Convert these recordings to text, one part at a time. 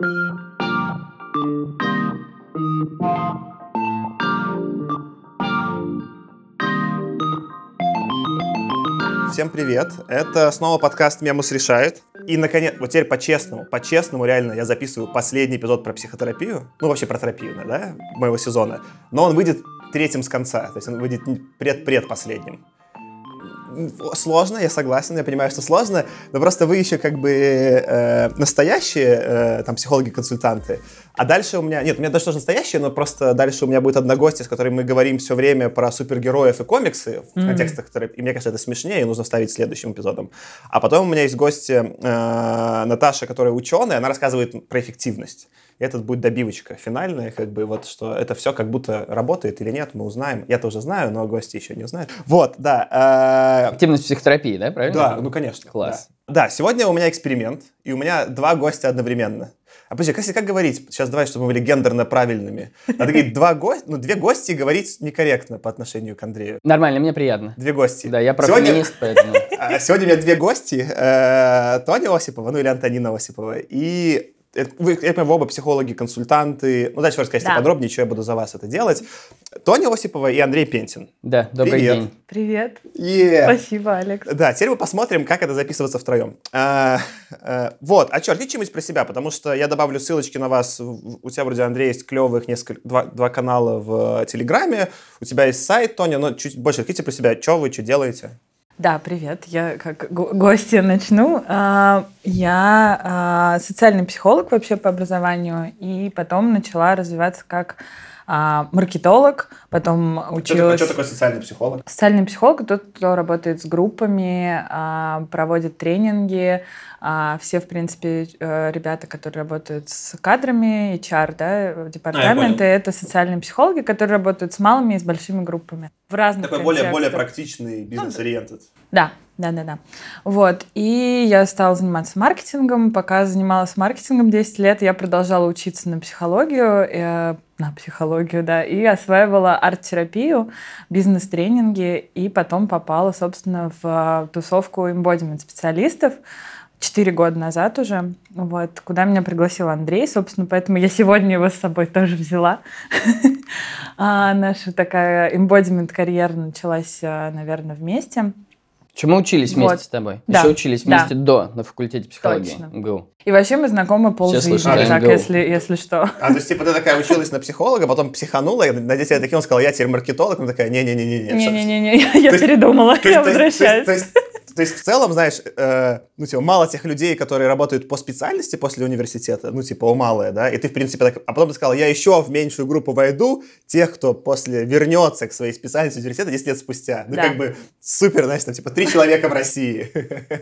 Всем привет! Это снова подкаст «Мемус решает». И, наконец, вот теперь по-честному, по-честному реально я записываю последний эпизод про психотерапию, ну, вообще про терапию, да, моего сезона, но он выйдет третьим с конца, то есть он выйдет пред-предпоследним сложно, я согласен, я понимаю, что сложно, но просто вы еще как бы э, настоящие э, там психологи-консультанты, а дальше у меня, нет, у меня даже тоже настоящие, но просто дальше у меня будет одна гостья, с которой мы говорим все время про супергероев и комиксы в mm-hmm. контекстах, которые, и мне кажется, это смешнее, и нужно ставить следующим эпизодом. А потом у меня есть гостья э, Наташа, которая ученая, она рассказывает про эффективность этот будет добивочка финальная, как бы вот, что это все как будто работает или нет, мы узнаем. Я тоже знаю, но гости еще не знают. Вот, да. Э... Активность психотерапии, да, правильно? Да, ну конечно. Класс. Да. да, сегодня у меня эксперимент, и у меня два гостя одновременно. А подожди, как, как говорить? Сейчас давай, чтобы мы были гендерно правильными. Надо говорить два гостя, ну две гости говорить некорректно по отношению к Андрею. Нормально, мне приятно. Две гости. Да, я профеминист, поэтому. А, сегодня у меня две гости. Э, Тоня Осипова, ну или Антонина Осипова, и вы, я понимаю, вы оба психологи, консультанты. Ну, дальше вы расскажете да. подробнее, что я буду за вас это делать. Тоня Осипова и Андрей Пентин. Да, добрый Привет. день. Привет. Yeah. Спасибо, Алекс. Да, теперь мы посмотрим, как это записываться втроем. А, а, вот, а что, что-нибудь про себя, потому что я добавлю ссылочки на вас. У тебя вроде, Андрей, есть клевых несколько, два, два канала в Телеграме, у тебя есть сайт, Тоня, но чуть больше расскажите про себя, что вы, что делаете. Да, привет. Я как гостья начну. А, я а, социальный психолог вообще по образованию, и потом начала развиваться как а, маркетолог, потом училась... Что, что такое социальный психолог? Социальный психолог — тот, кто работает с группами, а, проводит тренинги. А, все, в принципе, э, ребята, которые работают с кадрами, HR, да, департаменты, а, это социальные психологи, которые работают с малыми и с большими группами. В разных Такой более, более практичный бизнес-ориентед. Да, да, да, да. Вот. И я стала заниматься маркетингом. Пока занималась маркетингом 10 лет, я продолжала учиться на психологию, э, на психологию, да, и осваивала арт-терапию, бизнес-тренинги, и потом попала, собственно, в тусовку embodiment специалистов четыре года назад уже, вот, куда меня пригласил Андрей, собственно, поэтому я сегодня его с собой тоже взяла. а наша такая embodiment карьера началась, э, наверное, вместе. Чему учились вместе вот. с тобой? Да. Еще учились вместе да. до, на факультете психологии Точно. МГУ. И вообще мы знакомы полжизни, так, если, если что. А, то есть, типа, ты такая училась на психолога, потом психанула, и на 10 лет таким сказала, я теперь маркетолог, она такая, не-не-не-не. Не-не-не, я передумала, я возвращаюсь. То есть, то есть в целом, знаешь, э, ну, типа, мало тех людей, которые работают по специальности после университета, ну, типа, о, малое, да, и ты, в принципе, так... А потом ты сказал, я еще в меньшую группу войду тех, кто после вернется к своей специальности университета 10 лет спустя. Ну, да. как бы супер, знаешь, там, типа, три человека в России.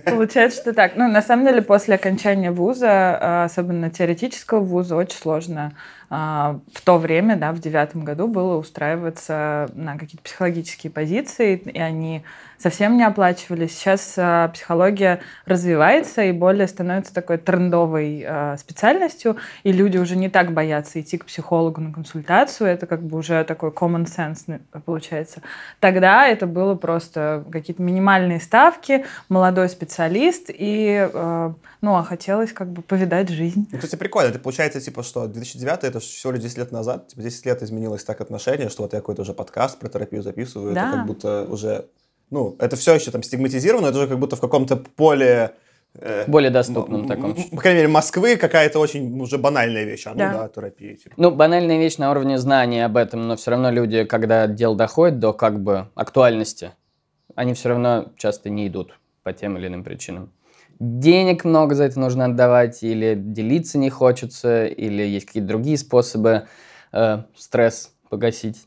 Получается, что так. Ну, на самом деле, после окончания вуза, а, особенно теоретического вуза, очень сложно а, в то время, да, в девятом году было устраиваться на какие-то психологические позиции, и они совсем не оплачивались. Сейчас а, психология развивается и более становится такой трендовой а, специальностью, и люди уже не так боятся идти к психологу на консультацию, это как бы уже такой common sense получается. Тогда это было просто какие-то минимальные ставки, молодой специалист, и, ну, а хотелось как бы повидать жизнь. Ну, кстати, прикольно. Это получается, типа, что 2009 это всего лишь 10 лет назад, типа 10 лет изменилось так отношение, что вот я какой-то уже подкаст про терапию записываю, да. это как будто уже, ну, это все еще там стигматизировано, это уже как будто в каком-то поле э, более доступном таком. По крайней мере, Москвы какая-то очень уже банальная вещь. А, ну да, да терапия. Типа. Ну, банальная вещь на уровне знания об этом, но все равно люди, когда дело доходит до как бы актуальности, они все равно часто не идут по тем или иным причинам денег много за это нужно отдавать, или делиться не хочется, или есть какие-то другие способы э, стресс погасить.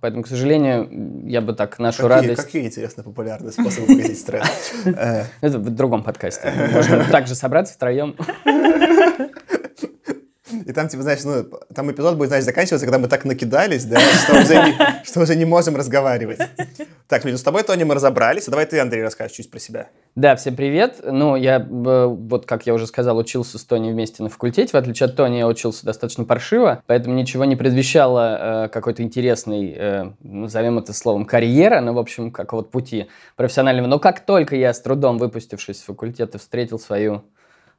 Поэтому, к сожалению, я бы так нашу какие, радость... Какие, интересно, популярные способы погасить стресс? Э. Это в другом подкасте. Можно также собраться втроем. И там, типа, знаешь, ну, там эпизод будет, знаешь, заканчиваться, когда мы так накидались, да, что уже не, что уже не можем разговаривать. Так, ну, с тобой, Тони, мы разобрались. Давай ты, Андрей, расскажешь чуть про себя. Да, всем привет. Ну, я, э, вот как я уже сказал, учился с Тони вместе на факультете. В отличие от Тони, я учился достаточно паршиво, поэтому ничего не предвещало э, какой-то интересный, э, назовем это словом, карьера, ну, в общем, как вот пути профессионального. Но как только я с трудом, выпустившись с факультета, встретил свою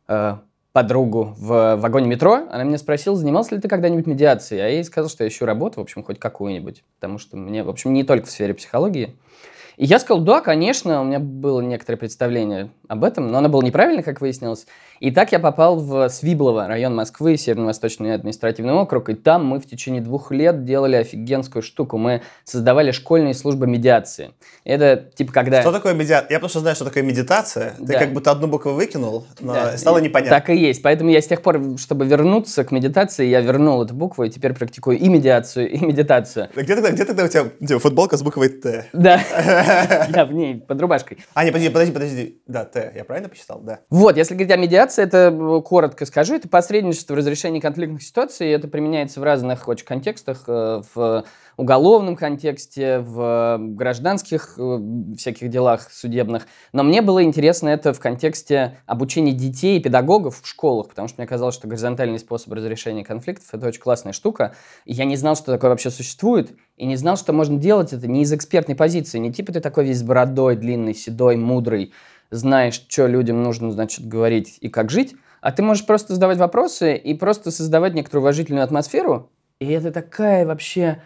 э, подругу в вагоне метро, она меня спросила, занимался ли ты когда-нибудь медиацией, а я ей сказал, что я ищу работу, в общем, хоть какую-нибудь, потому что мне, в общем, не только в сфере психологии. И я сказал, да, конечно, у меня было некоторое представление об этом, но оно было неправильно, как выяснилось. И так я попал в Свиблово, район Москвы, Северо-Восточный административный округ, и там мы в течение двух лет делали офигенскую штуку. Мы создавали школьные службы медиации. Это типа когда... Что такое медиация? Я просто знаю, что такое медитация. Ты Да. как будто одну букву выкинул, но Да, стало непонятно. Так и есть. Поэтому я с тех пор, чтобы вернуться к медитации, я вернул эту букву и теперь практикую и медиацию, и медитацию. Где тогда, где тогда у тебя, у тебя футболка с буквой Т? Да, я в ней, под рубашкой. А, не, подожди, подожди, подожди. Да, Т. Я правильно посчитал? Да. Вот, если говорить о медиации, это э, коротко скажу, это посредничество в разрешении конфликтных ситуаций, это применяется в разных очень контекстах, э, в уголовном контексте, в гражданских э, всяких делах судебных. Но мне было интересно это в контексте обучения детей и педагогов в школах, потому что мне казалось, что горизонтальный способ разрешения конфликтов — это очень классная штука. И я не знал, что такое вообще существует, и не знал, что можно делать это не из экспертной позиции, не типа ты такой весь бородой, длинный, седой, мудрый, знаешь, что людям нужно, значит, говорить и как жить, а ты можешь просто задавать вопросы и просто создавать некоторую уважительную атмосферу. И это такая вообще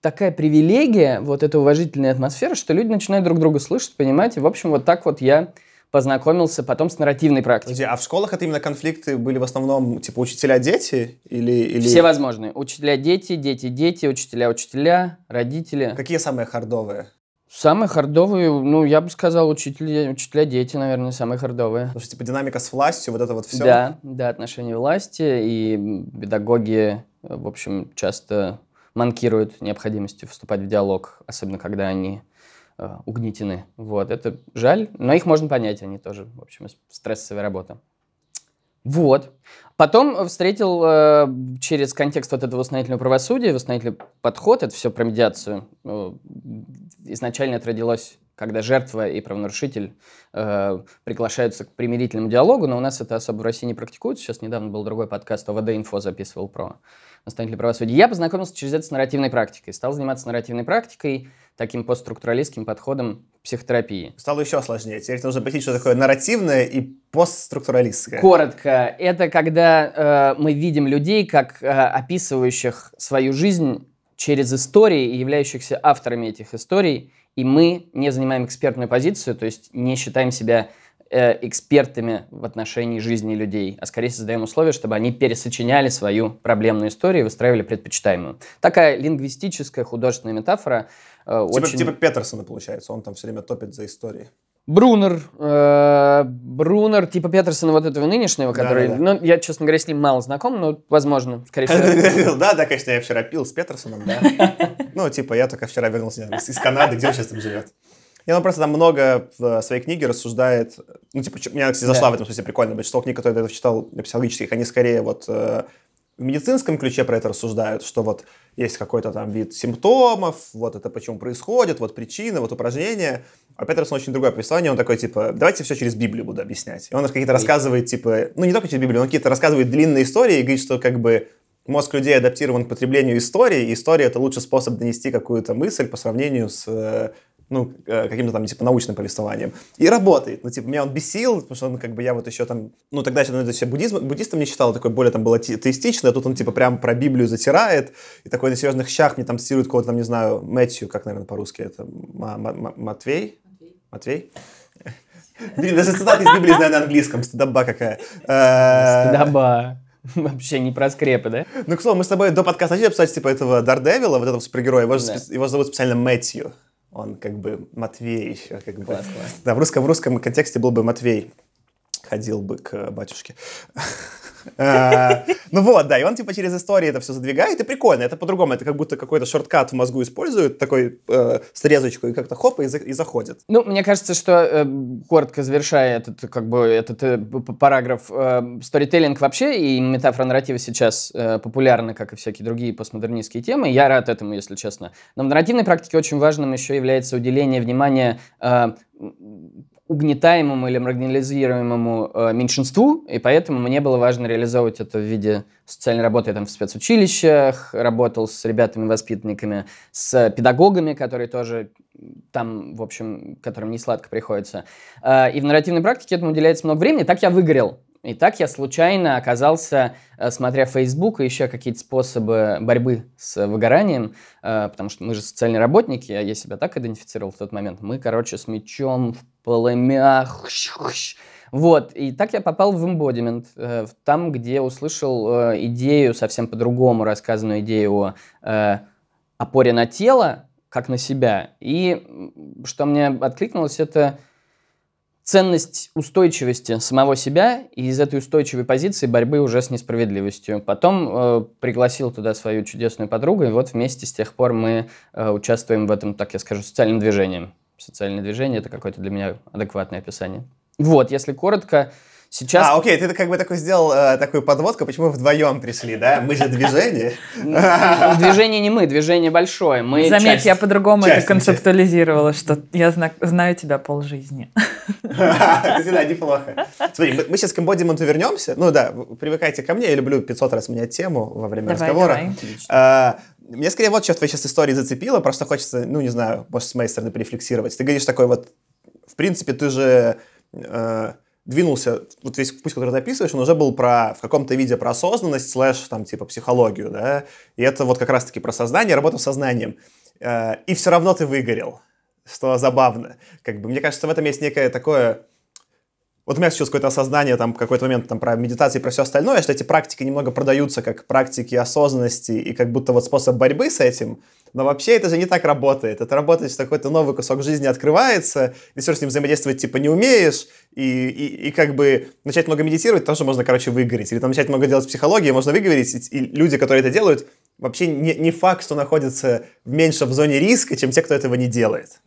такая привилегия, вот эта уважительная атмосфера, что люди начинают друг друга слышать, понимать. И, в общем, вот так вот я познакомился потом с нарративной практикой. Подожди, а в школах это именно конфликты были в основном, типа, учителя-дети? Или, или... Все возможные. Учителя-дети, дети-дети, учителя-учителя, родители. Какие самые хардовые? Самые хардовые, ну, я бы сказал, учителя- учителя-дети, наверное, самые хардовые. Потому что, типа, динамика с властью, вот это вот все. Да, да, отношения власти и педагоги, э, в общем, часто манкируют необходимостью вступать в диалог, особенно когда они э, угнетены. Вот, это жаль, но их можно понять, они тоже, в общем, стрессовая работа. Вот. Потом встретил э, через контекст вот этого восстановительного правосудия, восстановительный подход, это все про медиацию. Э, изначально это родилось, когда жертва и правонарушитель э, приглашаются к примирительному диалогу, но у нас это особо в России не практикуется. Сейчас недавно был другой подкаст, ОВД Инфо записывал про восстановительное правосудие. Я познакомился через это с нарративной практикой. Стал заниматься нарративной практикой, таким постструктуралистским подходом психотерапии. Стало еще сложнее. Теперь нужно объяснить, что такое нарративное и постструктуралистское. Коротко, это когда э, мы видим людей как э, описывающих свою жизнь через истории и являющихся авторами этих историй, и мы не занимаем экспертную позицию, то есть не считаем себя э, экспертами в отношении жизни людей, а скорее создаем условия, чтобы они пересочиняли свою проблемную историю и выстраивали предпочитаемую. Такая лингвистическая художественная метафора. э, Типа, очень... типа Петерсона, получается. Он там все время топит за истории. Брунер, э, Брунер, типа Петерсона вот этого нынешнего, который, Да-да-да. ну, я, честно говоря, с ним мало знаком, но, возможно, скорее всего. Да, да, конечно, я вчера пил с Петерсоном, да. Ну, типа, я только вчера вернулся из Канады, где он сейчас там живет. Я, ну, просто там много в своей книге рассуждает, ну, типа, меня, кстати, зашла Да. в этом смысле прикольно, большинство книг, которые я читал, психологических, они скорее вот э, в медицинском ключе про это рассуждают, что вот есть какой-то там вид симптомов, вот это почему происходит, вот причины, вот упражнения. А Петерсон очень другое повествование, он такой, типа, давайте все через Библию буду объяснять. И он какие-то рассказывает, типа, ну, не только через Библию, он какие-то рассказывает длинные истории и говорит, что как бы мозг людей адаптирован к потреблению истории, и история — это лучший способ донести какую-то мысль по сравнению с э, ну, э, каким-то там, типа, научным повествованием. И работает. Ну, типа, меня он бесил, потому что он, как бы, я вот еще там, ну, тогда еще, ну, это еще буддизм, буддистом не считал, такой более там было те- теистичный, а тут он, типа, прям про Библию затирает, и такой на серьезных щах мне там цитирует кого-то там, не знаю, Мэтью, как, наверное, по-русски это, Ма- Ма- Ма- Матвей? Матвей? Блин, даже цитаты из Библии знаю на английском, стыдоба какая. Э, Стыдоба. Вообще не про скрепы, да? Ну, к слову, мы с тобой до подкаста начали обсуждать, типа, этого Дардевила, вот этого супергероя, его, Да. его зовут специально Мэтью. Он как бы Матвей еще, как бы. Класс. Да, в русском, в русском контексте был бы Матвей. Ходил бы к батюшке. А, Ну вот, да, и он типа через истории это все задвигает, и прикольно, это по-другому, это как будто какой-то шорткат в мозгу использует, такой э, срезочку, и как-то хоп, и за- и заходит. Ну, мне кажется, что, э, коротко завершая этот, как бы, этот э, параграф, э, сторителлинг вообще и метафора нарратива сейчас э, популярны, как и всякие другие постмодернистские темы. Я рад этому, если честно. Но в нарративной практике очень важным еще является уделение внимания э, угнетаемому или маргинализируемому э, меньшинству, и поэтому мне было важно реализовывать это в виде социальной работы. Я там в спецучилищах работал с ребятами-воспитанниками, с педагогами, которые тоже там, в общем, которым не сладко приходится. Э, И в нарративной практике этому уделяется много времени. Так я выгорел. И так я случайно оказался, э, смотря Facebook и еще какие-то способы борьбы с выгоранием, э, потому что мы же социальные работники, а я себя так идентифицировал в тот момент. Мы, короче, с мечом в полымях. Вот, и так я попал в embodiment, э, там, где услышал идею, совсем по-другому рассказанную идею о опоре на тело, как на себя. И что мне откликнулось, это ценность устойчивости самого себя и из этой устойчивой позиции борьбы уже с несправедливостью. Потом э, пригласил туда свою чудесную подругу, и вот вместе с тех пор мы э, участвуем в этом, так я скажу, социальном движении. Социальное движение – это какое-то для меня адекватное описание. Вот, если коротко, Сейчас... А, окей, ты как бы такой сделал э, такую подводку, почему мы вдвоем пришли, да? Мы же движение. Движение не мы, движение большое. Мы Заметь, я по-другому это концептуализировала, что я знаю тебя полжизни. Это всегда неплохо. Смотри, мы сейчас к эмбодименту вернемся. Ну да, привыкайте ко мне, я люблю 500 раз менять тему во время разговора. Мне скорее вот что в твоей сейчас истории зацепило, просто хочется, ну не знаю, может с моей стороны порефлексировать. Ты говоришь такой вот, в принципе, ты же э, двинулся, вот весь путь, который ты описываешь, он уже был про, в каком-то виде про осознанность, слэш, там, типа, психологию, да, и это вот как раз-таки про сознание, работа с сознанием. Э, и все равно ты выгорел, что забавно. Как бы, мне кажется, в этом есть некое такое вот у меня сейчас какое-то осознание, там, какой-то момент там, про медитации про все остальное, что эти практики немного продаются как практики осознанности и как будто вот способ борьбы с этим, но вообще это же не так работает. Это работает, что какой-то новый кусок жизни открывается, и все с ним взаимодействовать типа не умеешь, и, и, и как бы начать много медитировать тоже можно, короче, выгореть. Или там начать много делать психологии, можно выговорить, и, и люди, которые это делают, вообще не, не факт, что находятся меньше в зоне риска, чем те, кто этого не делает.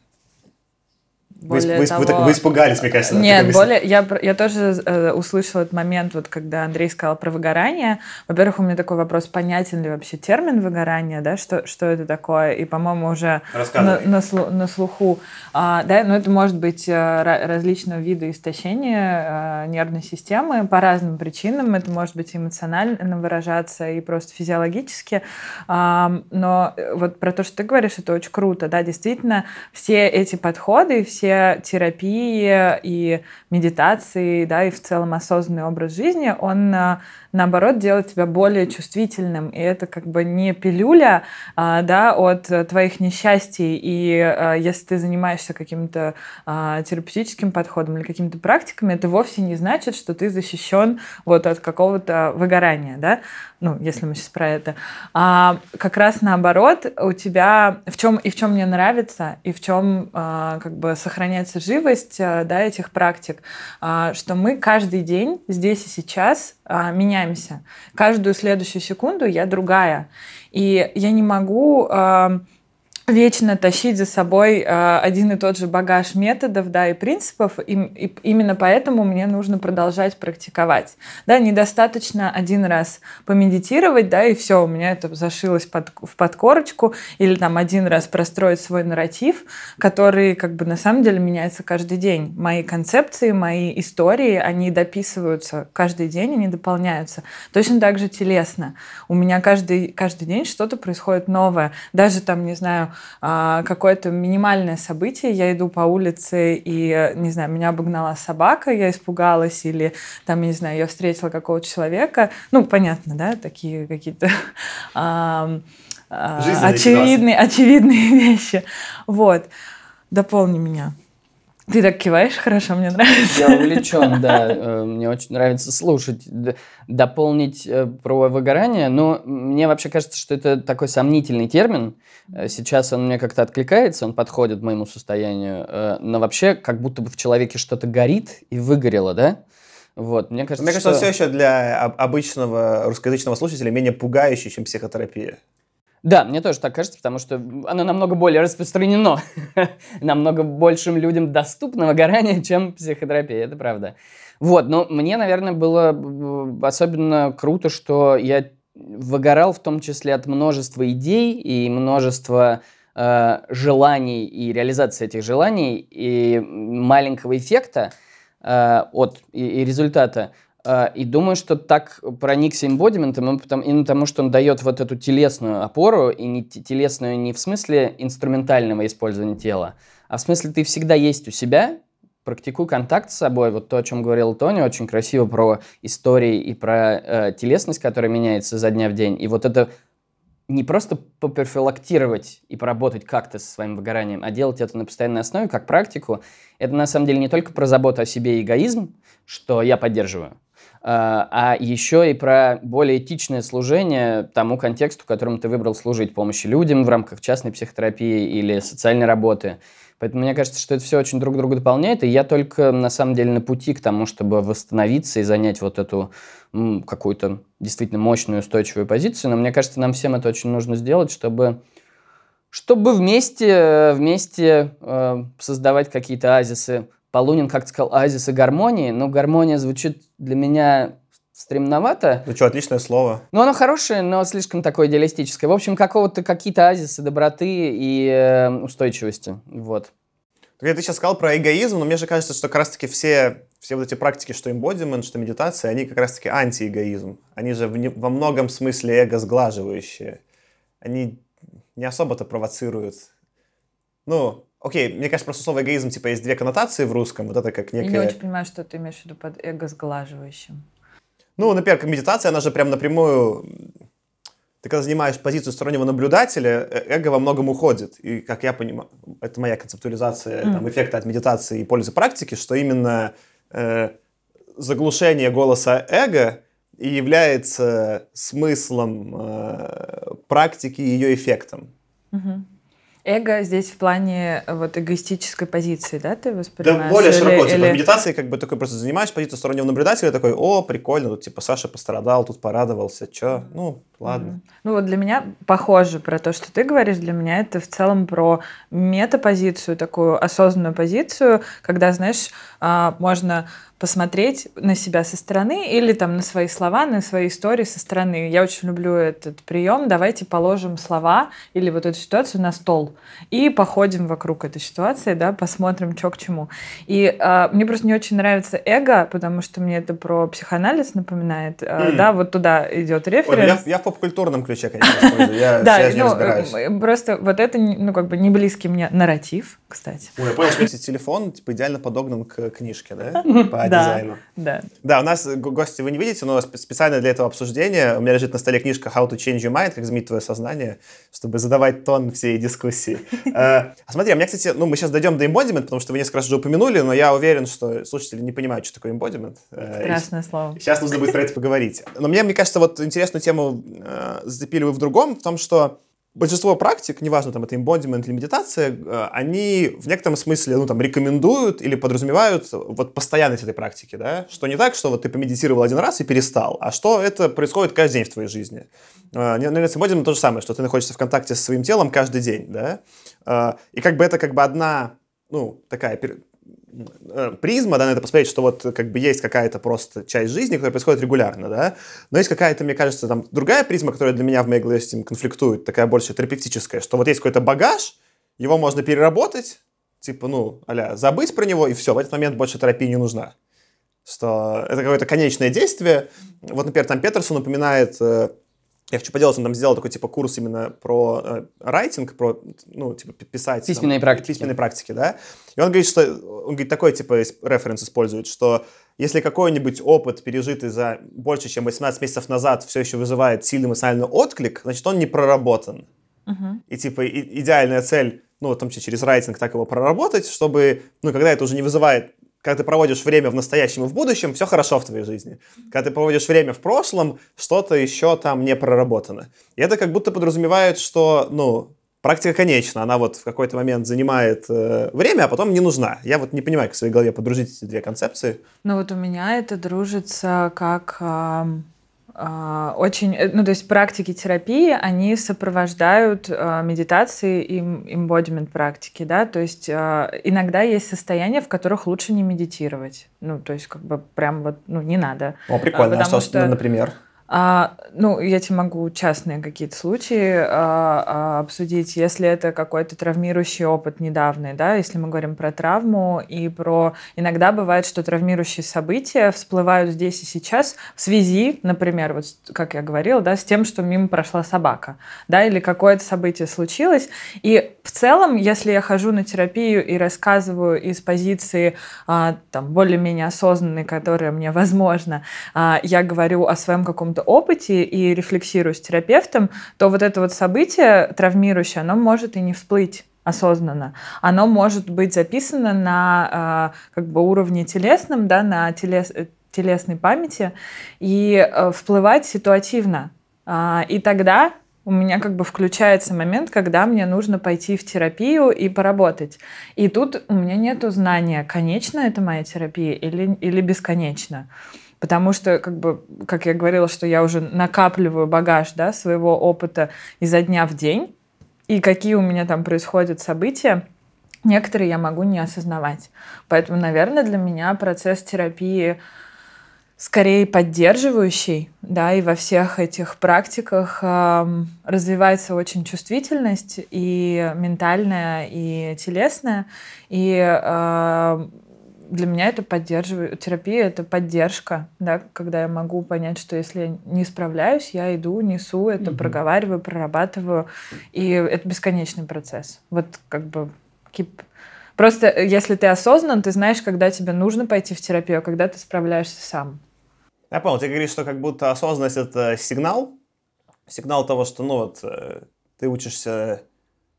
Более вы, того... вы, вы испугались, мне кажется. Нет, более, я, я тоже э, услышала этот момент, вот когда Андрей сказал про выгорание. Во-первых, у меня такой вопрос, понятен ли вообще термин выгорание, да, что, что это такое? И, по-моему, уже на, на, слу, на слуху. А, да, но это может быть э, различного вида истощения э, нервной системы по разным причинам. Это может быть эмоционально выражаться и просто физиологически. А, но вот про то, что ты говоришь, это очень круто, да, действительно, все эти подходы, все терапии и медитации, да, и в целом осознанный образ жизни, он а, наоборот делает тебя более чувствительным. И это как бы не пилюля, а, да, от твоих несчастий. И а, если ты занимаешься каким-то терапевтическим подходом или какими-то практиками, это вовсе не значит, что ты защищен вот от какого-то выгорания, да ну, если мы сейчас про это, а, как раз наоборот, у тебя в чем и в чем мне нравится, и в чем а, как бы сохраняется живость а, да, этих практик, а, что мы каждый день здесь и сейчас а, меняемся. Каждую следующую секунду я другая. И я не могу... А, вечно тащить за собой э, один и тот же багаж методов, да, и принципов, и, и именно поэтому мне нужно продолжать практиковать, да, недостаточно один раз помедитировать, да, и все, у меня это зашилось под, в подкорочку, или там один раз простроить свой нарратив, который как бы на самом деле меняется каждый день. Мои концепции, мои истории, они дописываются каждый день, они дополняются. Точно так же телесно. У меня каждый, каждый день что-то происходит новое, даже там, не знаю, какое-то минимальное событие, я иду по улице и, не знаю, меня обогнала собака, я испугалась, или там, не знаю, я встретила какого-то человека, ну, понятно, да, такие какие-то а, очевидные, очевидные вещи. Вот. Дополни меня. Ты так киваешь, хорошо, мне нравится. Я увлечен, да. Э, мне очень нравится слушать. Дополнить э, про выгорание, но мне вообще кажется, что это такой сомнительный термин. Э, сейчас он мне как-то откликается, он подходит к моему состоянию, но вообще как будто бы в человеке что-то горит и выгорело, да? Вот, мне кажется, мне кажется, что... все еще для обычного русскоязычного слушателя менее пугающий, чем психотерапия. Да, мне тоже так кажется, потому что оно намного более распространено, намного большим людям доступно выгорание, чем психотерапия, это правда. Вот, но мне, наверное, было особенно круто, что я выгорал в том числе от множества идей и множества э, желаний и реализации этих желаний и маленького эффекта э, от и, и результата. А, и думаю, что так проникся эмбодиментом, именно потому, что он дает вот эту телесную опору, и не телесную не в смысле инструментального использования тела, а в смысле ты всегда есть у себя, практикую контакт с собой, вот то, о чем говорил Тони, очень красиво про истории и про э, телесность, которая меняется за дня в день. И вот это не просто поперфилактировать и поработать как-то со своим выгоранием, а делать это на постоянной основе, как практику, это на самом деле не только про заботу о себе и эгоизм, что я поддерживаю, а, а еще и про более этичное служение тому контексту, которому ты выбрал служить, помощи людям в рамках частной психотерапии или социальной работы. Поэтому мне кажется, что это все очень друг друга дополняет, и я только на самом деле на пути к тому, чтобы восстановиться и занять вот эту какую-то действительно мощную устойчивую позицию. Но мне кажется, нам всем это очень нужно сделать, чтобы чтобы вместе, вместе э, создавать какие-то азисы. Полунин как-то сказал азисы гармонии, но гармония звучит для меня стремновато. Ну что, отличное слово. Ну, оно хорошее, но слишком такое идеалистическое. В общем, какого-то какие-то азисы доброты и э, устойчивости. Вот. Ты сейчас сказал про эгоизм, но мне же кажется, что как раз-таки все, все вот эти практики, что эмбодимент, что медитация, они как раз-таки антиэгоизм. Они же в во многом смысле эго сглаживающие. Они не особо-то провоцируют. Ну, окей, мне кажется, просто слово эгоизм, типа, есть две коннотации в русском. Вот это как некое... Я не очень понимаю, что ты имеешь в виду под эго сглаживающим. Ну, например, как медитация, она же прям напрямую... Ты когда занимаешь позицию стороннего наблюдателя, э, эго во многом уходит. И, как я понимаю, это моя концептуализация mm. там, эффекта от медитации и пользы практики, что именно э, заглушение голоса эго и является смыслом э, практики и ее эффектом. Mm-hmm. Эго здесь в плане э, вот эгоистической позиции, да, ты воспринимаешь? Да, более или, широко. Типа, или... в медитации как бы такой просто занимаешь позицию стороннего наблюдателя, такой, о, прикольно, тут типа Саша пострадал, тут порадовался, чё, ну, ладно. Mm-hmm. Ну вот для меня похоже про то, что ты говоришь, для меня это в целом про метапозицию, такую осознанную позицию, когда, знаешь, а, можно посмотреть на себя со стороны или там на свои слова, на свои истории со стороны. Я очень люблю этот прием. Давайте положим слова или вот эту ситуацию на стол и походим вокруг этой ситуации, да, посмотрим, что к чему. И э, мне просто не очень нравится эго, потому что мне это про психоанализ напоминает. Э, mm. Да, вот туда идет референс. Ой, я, я в поп-культурном ключе, конечно, использую. Я, да, я ну, разбираюсь. просто вот это, ну, как бы не близкий мне нарратив, кстати. Ой, я понял, что телефон, типа, идеально подогнан к книжке, да? По да, дизайну. Да. Да, у нас гости вы не видите, но специально для этого обсуждения у меня лежит на столе книжка How to Change Your Mind, как изменить твое сознание, чтобы задавать тон всей дискуссии. Э, а смотри, а мне, кстати, ну, мы сейчас дойдем до embodiment, потому что вы несколько раз уже упомянули, но я уверен, что слушатели не понимают, что такое embodiment. Э, Страшное слово. Сейчас нужно будет про это поговорить. Но мне, мне кажется, вот интересную тему э, зацепили вы в другом, в том, что большинство практик, неважно, там это embodiment или медитация, э, они в некотором смысле, ну, там, рекомендуют или подразумевают вот постоянность этой практики, да, что не так, что вот ты помедитировал один раз и перестал, а что это происходит каждый день в твоей жизни. Наверное, с embodiment то же самое, что ты находишься в контакте со своим телом каждый день, да, э, и как бы это как бы одна, ну, такая призма, да, на это посмотреть, что вот как бы есть какая-то просто часть жизни, которая происходит регулярно, да, но есть какая-то, мне кажется, там другая призма, которая для меня в моей голове с этим конфликтует, такая больше терапевтическая, что вот есть какой-то багаж, его можно переработать, типа, ну, аля, забыть про него, и все, в этот момент больше терапии не нужна. Что это какое-то конечное действие. Вот, например, там Петерсон упоминает э, я хочу поделаться, он там сделал такой типа курс именно про э, райтинг, про, ну, типа писать. Письменные там, практики. Письменные практики, да. И он говорит, что, он говорит, такой типа референс использует, что если какой-нибудь опыт, пережитый за больше, чем 18 месяцев назад, все еще вызывает сильный эмоциональный отклик, значит, он не проработан. Uh-huh. И типа и, идеальная цель, ну, в том числе через райтинг так его проработать, чтобы, ну, когда это уже не вызывает когда ты проводишь время в настоящем и в будущем, все хорошо в твоей жизни. Когда ты проводишь время в прошлом, что-то еще там не проработано. И это как будто подразумевает, что, ну, практика конечна, она вот в какой-то момент занимает э, время, а потом не нужна. Я вот не понимаю, как в своей голове подружить эти две концепции. Ну вот у меня это дружится как... Э очень, э, ну то есть практики терапии, они сопровождают э, медитации и embodiment практики, да, то есть э, иногда есть состояния, в которых лучше не медитировать, ну то есть как бы прям вот, ну не надо. О, прикольно, а что, что, например? А, ну, я тебе могу частные какие-то случаи а, а, обсудить, если это какой-то травмирующий опыт недавний, да, если мы говорим про травму и про... Иногда бывает, что травмирующие события всплывают здесь и сейчас в связи, например, вот как я говорила, да, с тем, что мимо прошла собака, да, или какое-то событие случилось. И в целом, если я хожу на терапию и рассказываю из позиции а, там более-менее осознанной, которая мне возможно, а, я говорю о своем каком-то опыте и рефлексирую с терапевтом, то вот это вот событие травмирующее, оно может и не всплыть осознанно. Оно может быть записано на э, как бы уровне телесном, да, на телес, телесной памяти и э, всплывать ситуативно. А, и тогда у меня как бы включается момент, когда мне нужно пойти в терапию и поработать. И тут у меня нет знания, конечно это моя терапия или, или бесконечно. Потому что, как бы, как я говорила, что я уже накапливаю багаж да, своего опыта изо дня в день, и какие у меня там происходят события, некоторые я могу не осознавать. Поэтому, наверное, для меня процесс терапии скорее поддерживающий, да, и во всех этих практиках э, развивается очень чувствительность и ментальная, и телесная, и э, для меня это поддерживает, терапия — это поддержка, да, когда я могу понять, что если я не справляюсь, я иду, несу это, mm проговариваю, прорабатываю, и это бесконечный процесс. Вот как бы keep... Просто э, если ты осознан, ты знаешь, когда тебе нужно пойти в терапию, а когда ты справляешься сам. Я понял, ты говоришь, что как будто осознанность — это сигнал, сигнал того, что, ну вот, э, ты учишься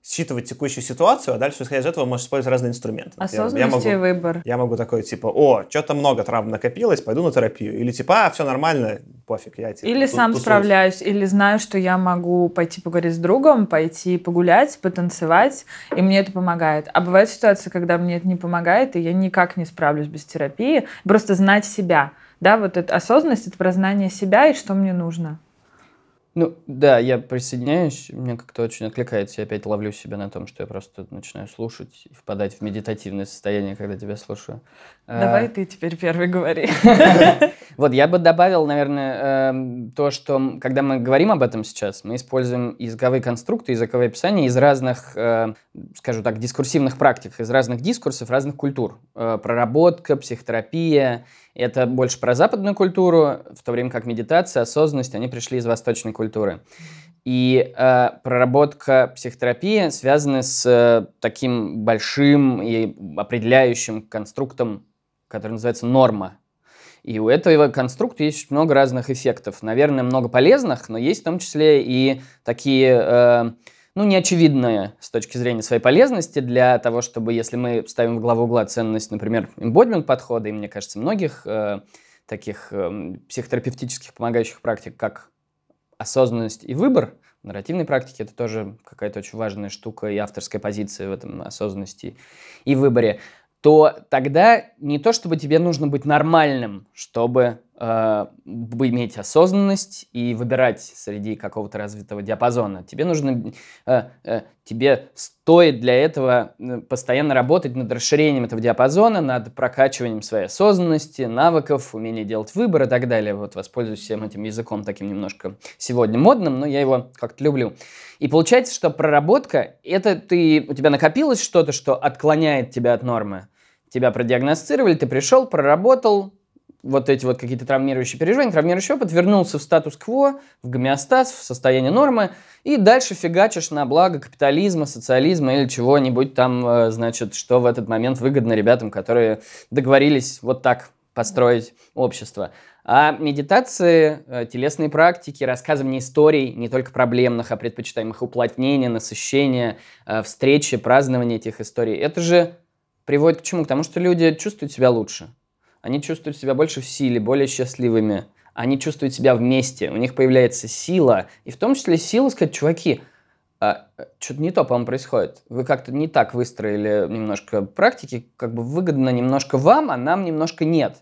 считывать текущую ситуацию, а дальше, исходя из этого, можешь использовать разные инструменты. Осознанность я могу, и выбор. Я могу такой, типа, о, что-то много травм накопилось, пойду на терапию. Или типа, а, все нормально, пофиг, я типа, Или сам тусуюсь. справляюсь, или знаю, что я могу пойти поговорить с другом, пойти погулять, потанцевать, и мне это помогает. А бывает ситуация, когда мне это не помогает, и я никак не справлюсь без терапии. Просто знать себя. Да, вот эта осознанность — это про знание себя и что мне нужно. Ну, да, я присоединяюсь, мне как-то очень откликается, я опять ловлю себя на том, что я просто начинаю слушать и впадать в медитативное состояние, когда тебя слушаю. Давай а... ты теперь первый говори. Вот, я бы добавил, наверное, эм, то, что, когда мы говорим об этом сейчас, мы используем языковые конструкты, языковые описания из разных, э, скажу так, дискурсивных практик, из разных дискурсов, разных культур. Э, проработка, психотерапия, это больше про западную культуру, в то время как медитация, осознанность, они пришли из восточной культуры. И э, проработка психотерапии связана с э, таким большим и определяющим конструктом, который называется норма. И у этого конструкта есть много разных эффектов. Наверное, много полезных, но есть в том числе и такие э, ну, неочевидное с точки зрения своей полезности для того, чтобы, если мы ставим в главу угла ценность, например, эмбодимент подхода, и мне кажется, многих э, таких э, психотерапевтических помогающих практик, как осознанность и выбор, в нарративной практике это тоже какая-то очень важная штука и авторская позиция в этом осознанности и выборе, то тогда не то, чтобы тебе нужно быть нормальным, чтобы э, иметь осознанность и выбирать среди какого-то развитого диапазона. Тебе нужно, э, э, тебе стоит для этого э, постоянно работать над расширением этого диапазона, над прокачиванием своей осознанности, навыков, умения делать выбор и так далее. Вот воспользуюсь всем этим языком таким немножко сегодня модным, но я его как-то люблю. И получается, что проработка, это ты, у тебя накопилось что-то, что отклоняет тебя от нормы тебя продиагностировали, ты пришел, проработал, вот эти вот какие-то травмирующие переживания, травмирующий опыт, вернулся в статус-кво, в гомеостаз, в состояние нормы, и дальше фигачишь на благо капитализма, социализма или чего-нибудь там, э, значит, что в этот момент выгодно ребятам, которые договорились вот так построить общество. А медитации, э, телесные практики, рассказывание историй, не только проблемных, а предпочитаемых уплотнения, насыщения, э, встречи, празднования этих историй, это же приводит к чему? К тому, что люди чувствуют себя лучше. Они чувствуют себя больше в силе, более счастливыми. Они чувствуют себя вместе, у них появляется сила. И в том числе сила сказать, чуваки, а, что-то не то, по-моему, происходит. Вы как-то не так выстроили немножко практики, как бы выгодно немножко вам, а нам немножко нет.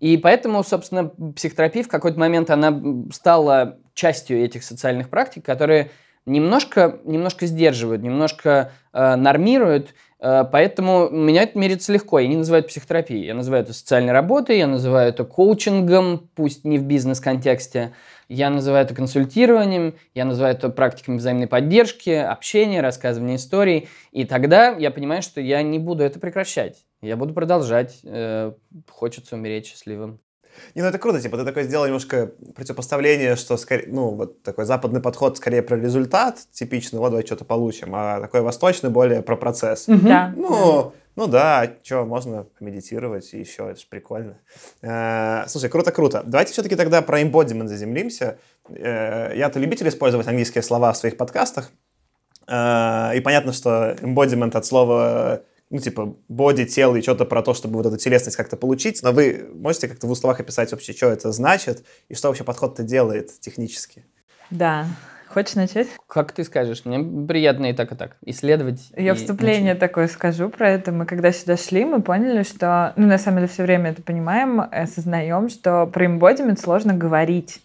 И поэтому, собственно, психотерапия в какой-то момент она стала частью этих социальных практик, которые немножко, немножко сдерживают, немножко э, нормируют Э, поэтому меня это мерится легко. Я не называю это психотерапией. Я называю это социальной работой, я называю это коучингом, пусть не в бизнес-контексте. Я называю это консультированием, я называю это практиками взаимной поддержки, общения, рассказывания историй. И тогда я понимаю, что я не буду это прекращать. Я буду продолжать. Э, хочется умереть счастливым. Не, ну это круто, типа, ты такой сделал немножко противопоставление, что, скорее, ну, вот такой западный подход скорее про результат, типичный, вот давай что-то получим, а такой восточный более про процесс. Да. Ну, ну да, что, можно помедитировать и еще, это же прикольно. Э, слушай, круто-круто. Давайте все-таки тогда про embodiment заземлимся. Э, я-то любитель использовать английские слова в своих подкастах, э, и понятно, что embodiment от слова ну, типа, боди, тело и что-то про то, чтобы вот эту телесность как-то получить, но вы можете как-то в словах описать вообще, что это значит и что вообще подход-то делает технически? Да. Хочешь начать? Как ты скажешь? Мне приятно и так, и так. Исследовать. Я и вступление начинать. такое скажу про это. Мы когда сюда шли, мы поняли, что, ну, на самом деле, все время это понимаем, осознаем, что про эмбодимент сложно говорить.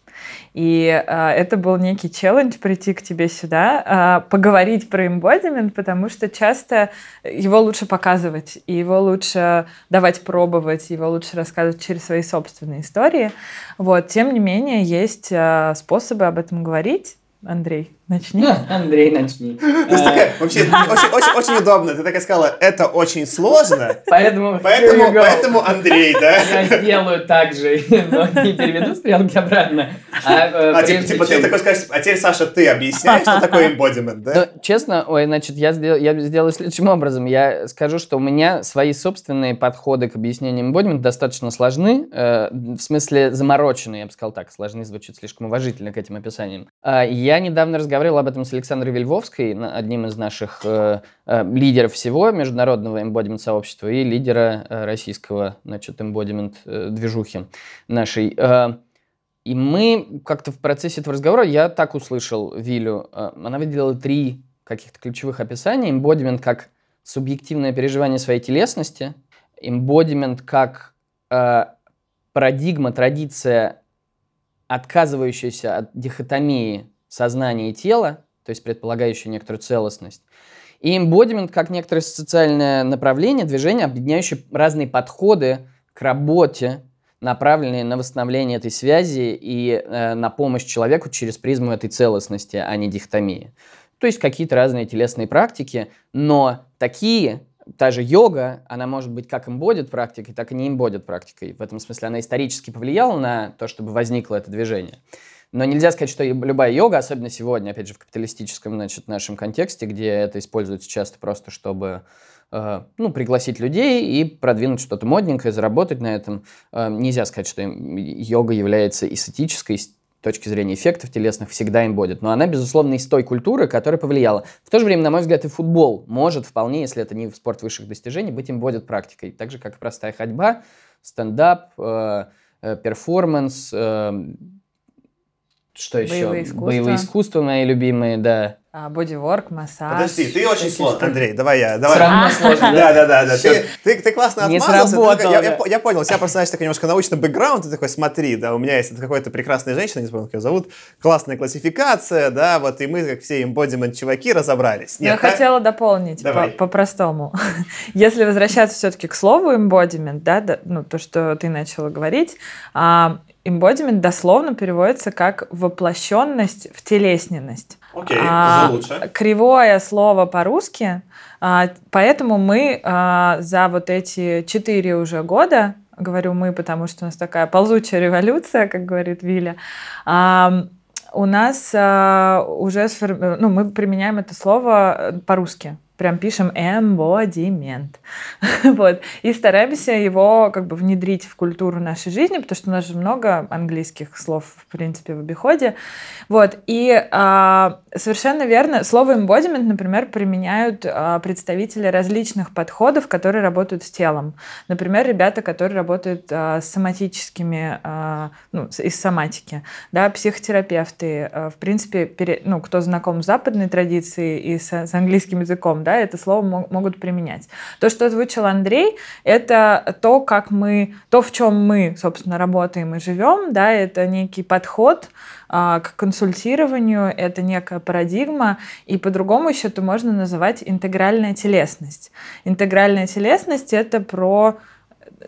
И э, это был некий челлендж прийти к тебе сюда, э, поговорить про эмбодимент, потому что часто его лучше показывать, и его лучше давать пробовать, его лучше рассказывать через свои собственные истории. Вот. Тем не менее, есть э, способы об этом говорить. Андрей, начни. Андрей, начни. То есть такая, вообще, очень, очень, очень удобно. Ты такая сказала, это очень сложно, Поэтому, поэтому, поэтому Андрей, да? Я сделаю так же, но не переведу стрелки обратно. А, э, А, типа, типа ты такой скажешь, а теперь, Саша, ты объясняешь, что такое embodiment, да? Ну, честно, ой, значит, я, сдел- я сделаю следующим образом. Я скажу, что у меня свои собственные подходы к объяснению embodiment достаточно сложны, э, в смысле заморочены, я бы сказал так. Сложны звучит слишком уважительно к этим описаниям. А, я недавно разговаривал об этом с Александрой Вельвовской, на- одним из наших э, э, лидеров всего международного embodiment сообщества и лидера э, российского, значит, embodiment э, нашей. Э, и мы как-то в процессе этого разговора, я так услышал Вилю, э, она выделила три каких-то ключевых описания. Embodiment как субъективное переживание своей телесности, embodiment как э, парадигма, традиция, отказывающаяся от дихотомии сознания и тела, то есть предполагающая некоторую целостность. И embodiment как некоторое социальное направление, движение, объединяющее разные подходы к работе, направленные на восстановление этой связи и э, на помощь человеку через призму этой целостности, а не дихотомии. То есть какие-то разные телесные практики, но такие, та же йога, она может быть как имбодит практикой, так и не имбодит практикой. В этом смысле она исторически повлияла на то, чтобы возникло это движение. Но нельзя сказать, что любая йога, особенно сегодня, опять же, в капиталистическом значит, нашем контексте, где это используется часто просто, чтобы э, ну, пригласить людей и продвинуть что-то модненькое, заработать на этом. Э, нельзя сказать, что йога является эстетической точки зрения эффектов телесных, всегда им будет. Но она, безусловно, из той культуры, которая повлияла. В то же время, на мой взгляд, и футбол может вполне, если это не спорт высших достижений, быть им будет практикой. Так же, как и простая ходьба, стендап, э, э, перформанс, э, что еще? Боевые искусства. Боевые искусства мои любимые, да. А, бодиворк, массаж. Подожди, ты очень штуки. Андрей, давай я, давай. Равно сложно, Да, да, да, да. Ты, ты, ты классно Не отмазался. сработало, я, да. я я понял, у тебя просто, знаешь, такой немножко научный бэкграунд, ты такой, смотри, да, у меня есть какая-то прекрасная женщина, не помню, как ее зовут, классная классификация, да, вот, и мы, как все embodiment чуваки, разобрались. Я Нет, да? хотела дополнить Давай. по- по-простому. Если возвращаться все-таки к слову embodiment, да, да, ну, то, что ты начала говорить, а, embodiment дословно переводится как воплощенность в телесненность. Окей, А, уже лучше. Кривое слово по-русски, а, поэтому мы а, за вот эти четыре уже года, говорю мы, потому что у нас такая ползучая революция, как говорит Виля, а, у нас а, уже сформи- ну, мы применяем это слово э, по-русски. Прям пишем embodiment. вот. И стараемся его как бы внедрить в культуру нашей жизни, потому что у нас же много английских слов, в принципе, в обиходе. Вот. И а, совершенно верно, слово embodiment, например, применяют а, представители различных подходов, которые работают с телом. Например, ребята, которые работают а, с соматическими, а, ну, из соматики, да, психотерапевты, а, в принципе, пере- ну, кто знаком с западной традицией и с, с английским языком, да, это слово мо- могут применять. То, что озвучил Андрей, это то, как мы, то, в чем мы, собственно, работаем и живем, да, это некий подход а, к консультированию, это некая парадигма, и по-другому это можно называть интегральная телесность. Интегральная телесность — это про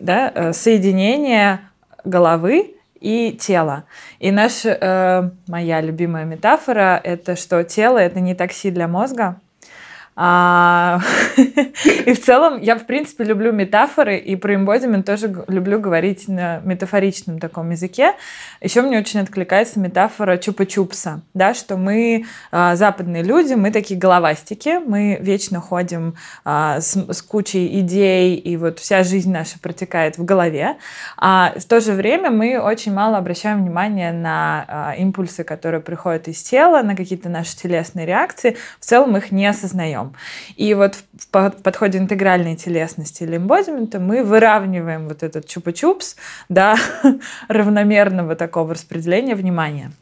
да, э, соединение головы и тело. И наша, э, моя любимая метафора — это что тело — это не такси для мозга, а, и в целом я, в принципе, люблю метафоры, и про эмбодимент тоже люблю говорить на метафоричном таком языке. Еще мне очень откликается метафора чупа-чупса, да, что мы а, западные люди, мы такие головастики, мы вечно ходим а, с, с кучей идей, и вот вся жизнь наша протекает в голове. А в то же время мы очень мало обращаем внимание на а, импульсы, которые приходят из тела, на какие-то наши телесные реакции. В целом их не осознаем живем. И вот в подходе интегральной телесности или эмбодимента мы выравниваем вот этот чупа-чупс до равномерного такого распределения внимания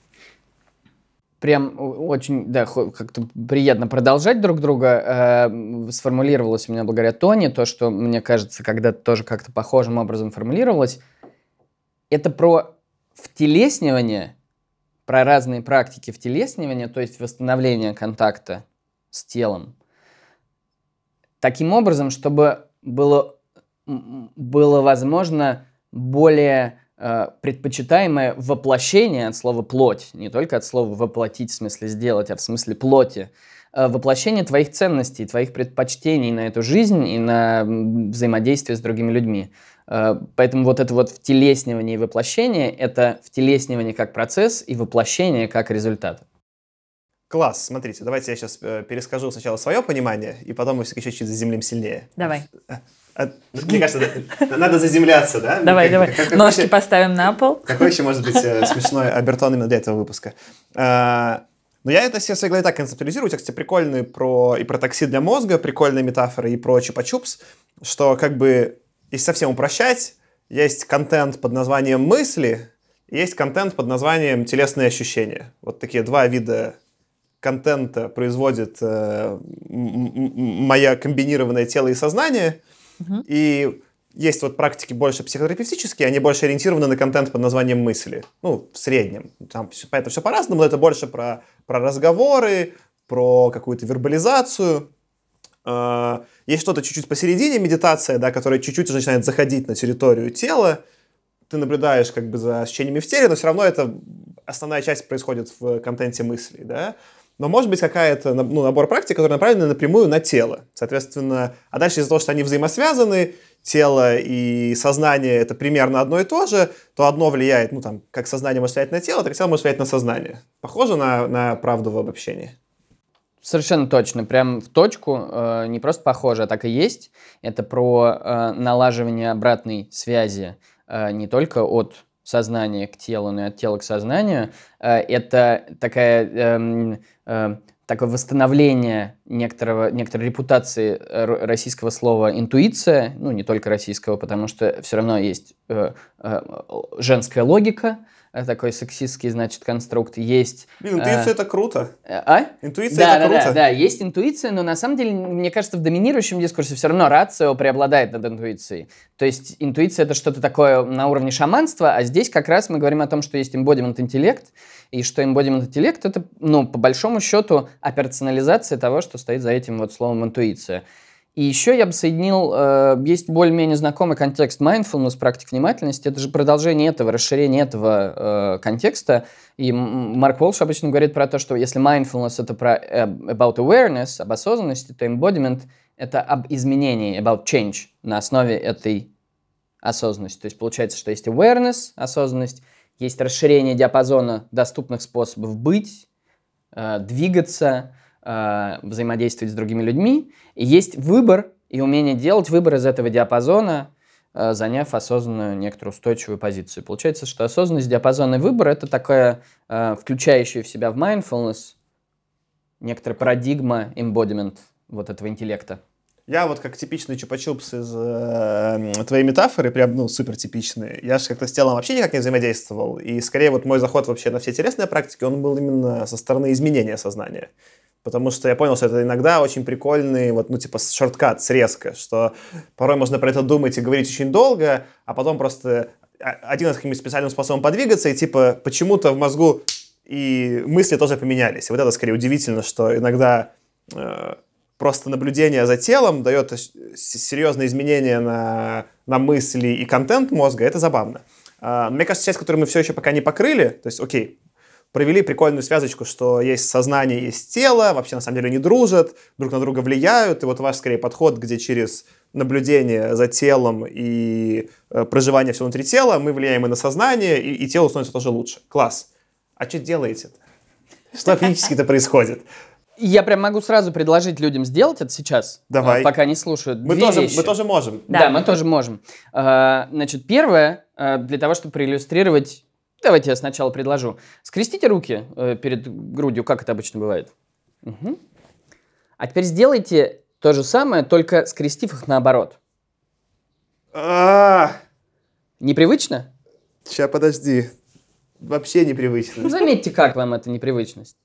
прям очень, да, как-то приятно продолжать друг друга. Э, сформулировалось у меня благодаря Тони то, что, мне кажется, когда тоже как-то похожим образом формулировалось. Это про втелеснивание, про разные практики втелеснивания, то есть восстановление контакта с телом таким образом, чтобы было, было возможно более э, предпочитаемое воплощение от слова плоть, не только от слова воплотить в смысле сделать, а в смысле плоти, э, воплощение твоих ценностей, твоих предпочтений на эту жизнь и на взаимодействие с другими людьми. Э, поэтому вот это вот втелеснивание и воплощение – это втелеснивание как процесс и воплощение как результат. Класс, смотрите, давайте я сейчас э, перескажу сначала свое понимание, и потом мы все еще чуть заземлим сильнее. Давай. А, а, мне кажется, надо заземляться, да? Давай, как, давай. Как, Ножки еще, поставим на пол. Какой еще может быть э, смешной обертон именно для этого выпуска? А, но я это все в своей голове так концептуализирую. Тексты прикольные про, и про такси для мозга, прикольные метафоры, и про чупа-чупс, что как бы, если совсем упрощать, есть контент под названием мысли, есть контент под названием телесные ощущения. Вот такие два вида контента производит э, моя комбинированное тело и сознание. Угу. И есть вот практики больше психотерапевтические, они больше ориентированы на контент под названием мысли. Ну, в среднем. Там это все по-разному, но это больше про, про разговоры, про какую-то вербализацию. Э, есть что-то чуть-чуть посередине, медитация, да, которая чуть-чуть уже начинает заходить на территорию тела. Ты наблюдаешь как бы за ощущениями в теле, но все равно это основная часть происходит в контенте мыслей, да но может быть какая-то ну, набор практик, который направлен напрямую на тело. Соответственно, а дальше из-за того, что они взаимосвязаны, тело и сознание это примерно одно и то же, то одно влияет, ну там, как сознание может влиять на тело, так тело может влиять на сознание. Похоже на, на правду в обобщении? Совершенно точно, прям в точку, э, не просто похоже, а так и есть. Это про э, налаживание обратной связи э, не только от сознания к телу, но и от тела к сознанию. Э, это такая, эм, э, такое восстановление некоторого, некоторой репутации э, российского слова интуиция, ну не только российского, потому что все равно есть женская логика, такой сексистский, значит, конструкт. Есть... Блин, интуиция э, это круто. А? Интуиция да, это да, круто. Да, да, есть интуиция, но на самом деле, мне кажется, в доминирующем дискурсе все равно рацио преобладает над интуицией. То есть интуиция это что-то такое на уровне шаманства, а здесь как раз мы говорим о том, что есть embodiment интеллект, и что embodiment интеллект это, ну, по большому счету, операционализация того, что стоит за этим вот словом интуиция. И еще я бы соединил, э, есть более-менее знакомый контекст mindfulness, практик внимательности. Это же продолжение этого, расширение этого э, контекста. И Марк Волш обычно говорит про то, что если mindfulness это про э, about awareness, об осознанности, то embodiment это об изменении, about change на основе этой осознанности. То есть получается, что есть awareness, осознанность, есть расширение диапазона доступных способов быть, э, двигаться, э, взаимодействовать с другими людьми. И есть выбор и умение делать выбор из этого диапазона, э, заняв осознанную некоторую устойчивую позицию. Получается, что осознанность, диапазонный выбор – это такая, э, включающая в себя в mindfulness некоторая парадигма, embodiment вот этого интеллекта. Я вот как типичный чупа-чупс из э, твоей метафоры, прям, ну, супер типичный. Я же как-то с телом вообще никак не взаимодействовал. И скорее вот мой заход вообще на все телесные практики, он был именно со стороны изменения сознания. Потому что я понял, что это иногда очень прикольный, вот, ну, типа, шорткат, срезка, что порой можно про это думать и говорить очень долго, а потом просто один из каким-нибудь специальным способом подвигаться, и, типа, почему-то в мозгу и мысли тоже поменялись. И вот это, скорее, удивительно, что иногда э, просто наблюдение за телом дает серьезные изменения на, на мысли и контент мозга, это забавно. А, мне кажется, часть, которую мы все еще пока не покрыли, то есть, окей, провели прикольную связочку, что есть сознание, есть тело, вообще на самом деле не дружат, друг на друга влияют, и вот ваш скорее подход, где через наблюдение за телом и э, проживание все внутри тела мы влияем и на сознание, и, и тело становится тоже лучше. Класс. А что делаете-то? Что физически-то происходит? Я прям могу сразу предложить людям сделать это сейчас, Давай. а, пока не слушают. Мы Две тоже, вещи. мы тоже можем. Да, Да. мы тоже можем. А, Значит, первое, а, для того, чтобы проиллюстрировать, давайте я сначала предложу. Скрестите руки э, перед грудью, как это обычно бывает. Мгм. А теперь сделайте то же самое, только скрестив их наоборот. А, Непривычно? Сейчас, подожди. Вообще непривычно. Ну, заметьте, как вам эта непривычность.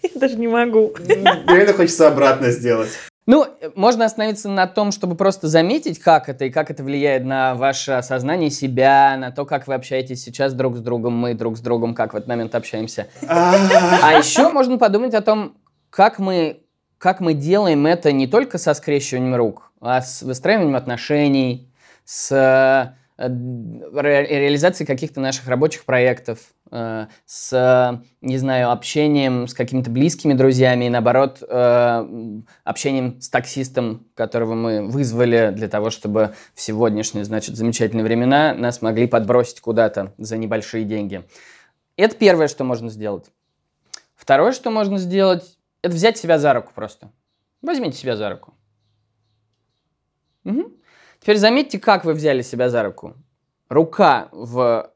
Я даже не могу. Реально хочется обратно сделать. Ну, э, можно остановиться на том, чтобы просто заметить, как это и как это влияет на ваше осознание себя, на то, как вы общаетесь сейчас друг с другом, мы друг с другом, как в этот момент общаемся. А, А еще можно подумать о том, как мы, как мы делаем это не только со скрещиванием рук, а с выстраиванием отношений, с э, ре- реализацией каких-то наших рабочих проектов, э, с, не знаю, общением с какими-то близкими друзьями и, наоборот, э, общением с таксистом, которого мы вызвали для того, чтобы в сегодняшние, значит, замечательные времена нас могли подбросить куда-то за небольшие деньги. Это первое, что можно сделать. Второе, что можно сделать, это взять себя за руку просто. Возьмите себя за руку. Мгм. Теперь заметьте, как вы взяли себя за руку. Рука в,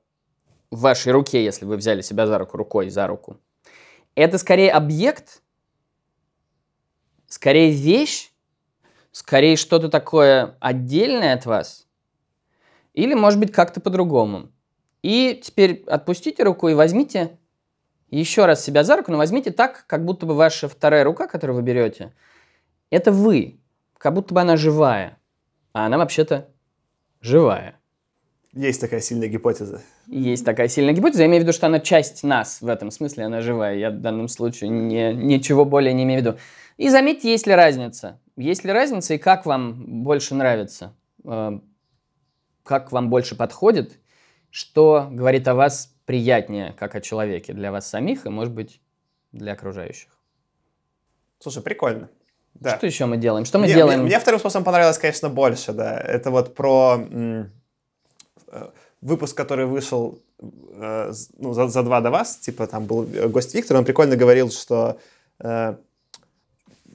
вашей руке, если вы взяли себя за руку, рукой за руку, это скорее объект, скорее вещь, скорее что-то такое отдельное от вас, или, может быть, как-то по-другому. И теперь отпустите руку и возьмите еще раз себя за руку, но возьмите так, как будто бы ваша вторая рука, которую вы берете, это вы, как будто бы она живая, а она вообще-то живая. Есть такая сильная гипотеза. Есть такая сильная гипотеза, я имею в виду, что она часть нас, в этом смысле она живая, я в данном случае не, ничего более не имею в виду. И заметьте, есть ли разница. Есть ли разница и как вам больше нравится, Э, как вам больше подходит, что говорит о вас приятнее, как о человеке для вас самих и, может быть, для окружающих. Слушай, прикольно. Да. Что еще мы делаем? Что мы Мне- делаем? Мне, мне вторым способом понравилось, конечно, больше, да. Это вот про м, э, выпуск, который вышел э, ну, за, за два до вас, типа там был э, гость Виктор, он прикольно говорил, что э,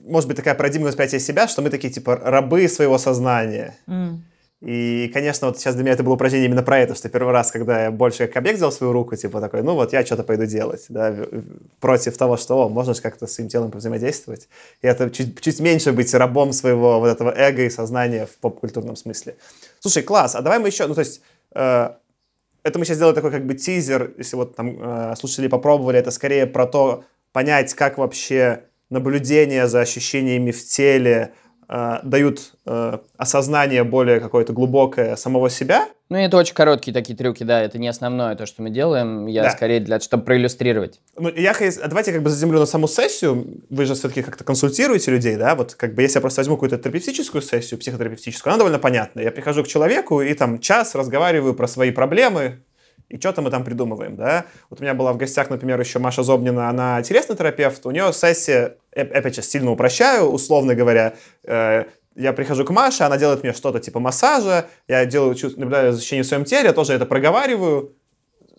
может быть такая парадигма восприятия себя, что мы такие типа рабы своего сознания. М. И, конечно, вот сейчас для меня это было упражнение именно про это, что первый раз, когда я больше как объект взял свою руку, типа такой, ну вот я что-то пойду делать, да, против того, что, о, можно же как-то с своим телом взаимодействовать. И это чуть, чуть меньше быть рабом своего вот этого эго и сознания в поп-культурном смысле. Слушай, класс, а давай мы еще, ну то есть, э, это мы сейчас сделали такой как бы тизер, если вот там э, слушатели попробовали, это скорее про то, понять, как вообще наблюдения за ощущениями в теле дают э, осознание более какое-то глубокое самого себя. Ну, это очень короткие такие трюки, да, это не основное то, что мы делаем, я Да. скорее для, чтобы проиллюстрировать. Ну, я, давайте как бы заземлю на саму сессию. Вы же все-таки как-то консультируете людей, да? Вот как бы если я просто возьму какую-то терапевтическую сессию, психотерапевтическую, она довольно понятная. Я прихожу к человеку и там час разговариваю про свои проблемы, и что-то мы там придумываем, да? Вот у меня была в гостях, например, еще Маша Зобнина, она телесный терапевт, у нее сессия, опять сейчас сильно упрощаю, условно говоря, э, я прихожу к Маше, она делает мне что-то типа массажа, я делаю, наблюдаю за ощущением в своем теле, я тоже это проговариваю,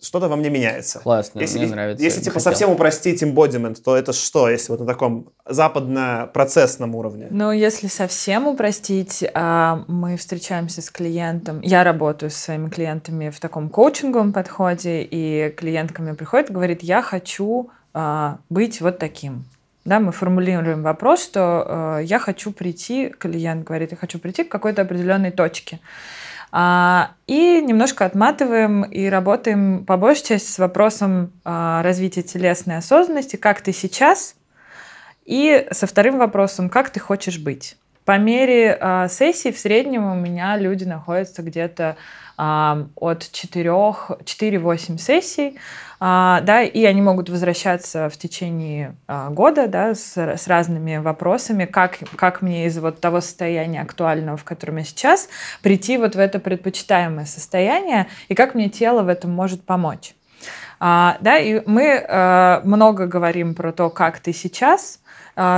что-то во мне меняется. Классно, Если, мне нравится. если типа хотел. совсем упростить embodiment, то это что, если вот на таком западно-процессном уровне? Ну, если совсем упростить, а, мы встречаемся с клиентом. Я работаю со своими клиентами в таком коучинговом подходе, и клиент ко мне приходит и говорит, я хочу а, быть вот таким. Да, мы формулируем вопрос, что э, я хочу прийти, клиент говорит, я хочу прийти к какой-то определенной точке. А, и немножко отматываем и работаем по большей части с вопросом а, развития телесной осознанности, как ты сейчас, и со вторым вопросом, как ты хочешь быть. По мере э, сессий в среднем у меня люди находятся где-то э, от 4-8 сессий, а, да, и они могут возвращаться в течение а, года, да, с, с разными вопросами, как, как мне из вот того состояния актуального, в котором я сейчас, прийти вот в это предпочитаемое состояние, и как мне тело в этом может помочь. А, да, и мы а, много говорим про то, как ты сейчас,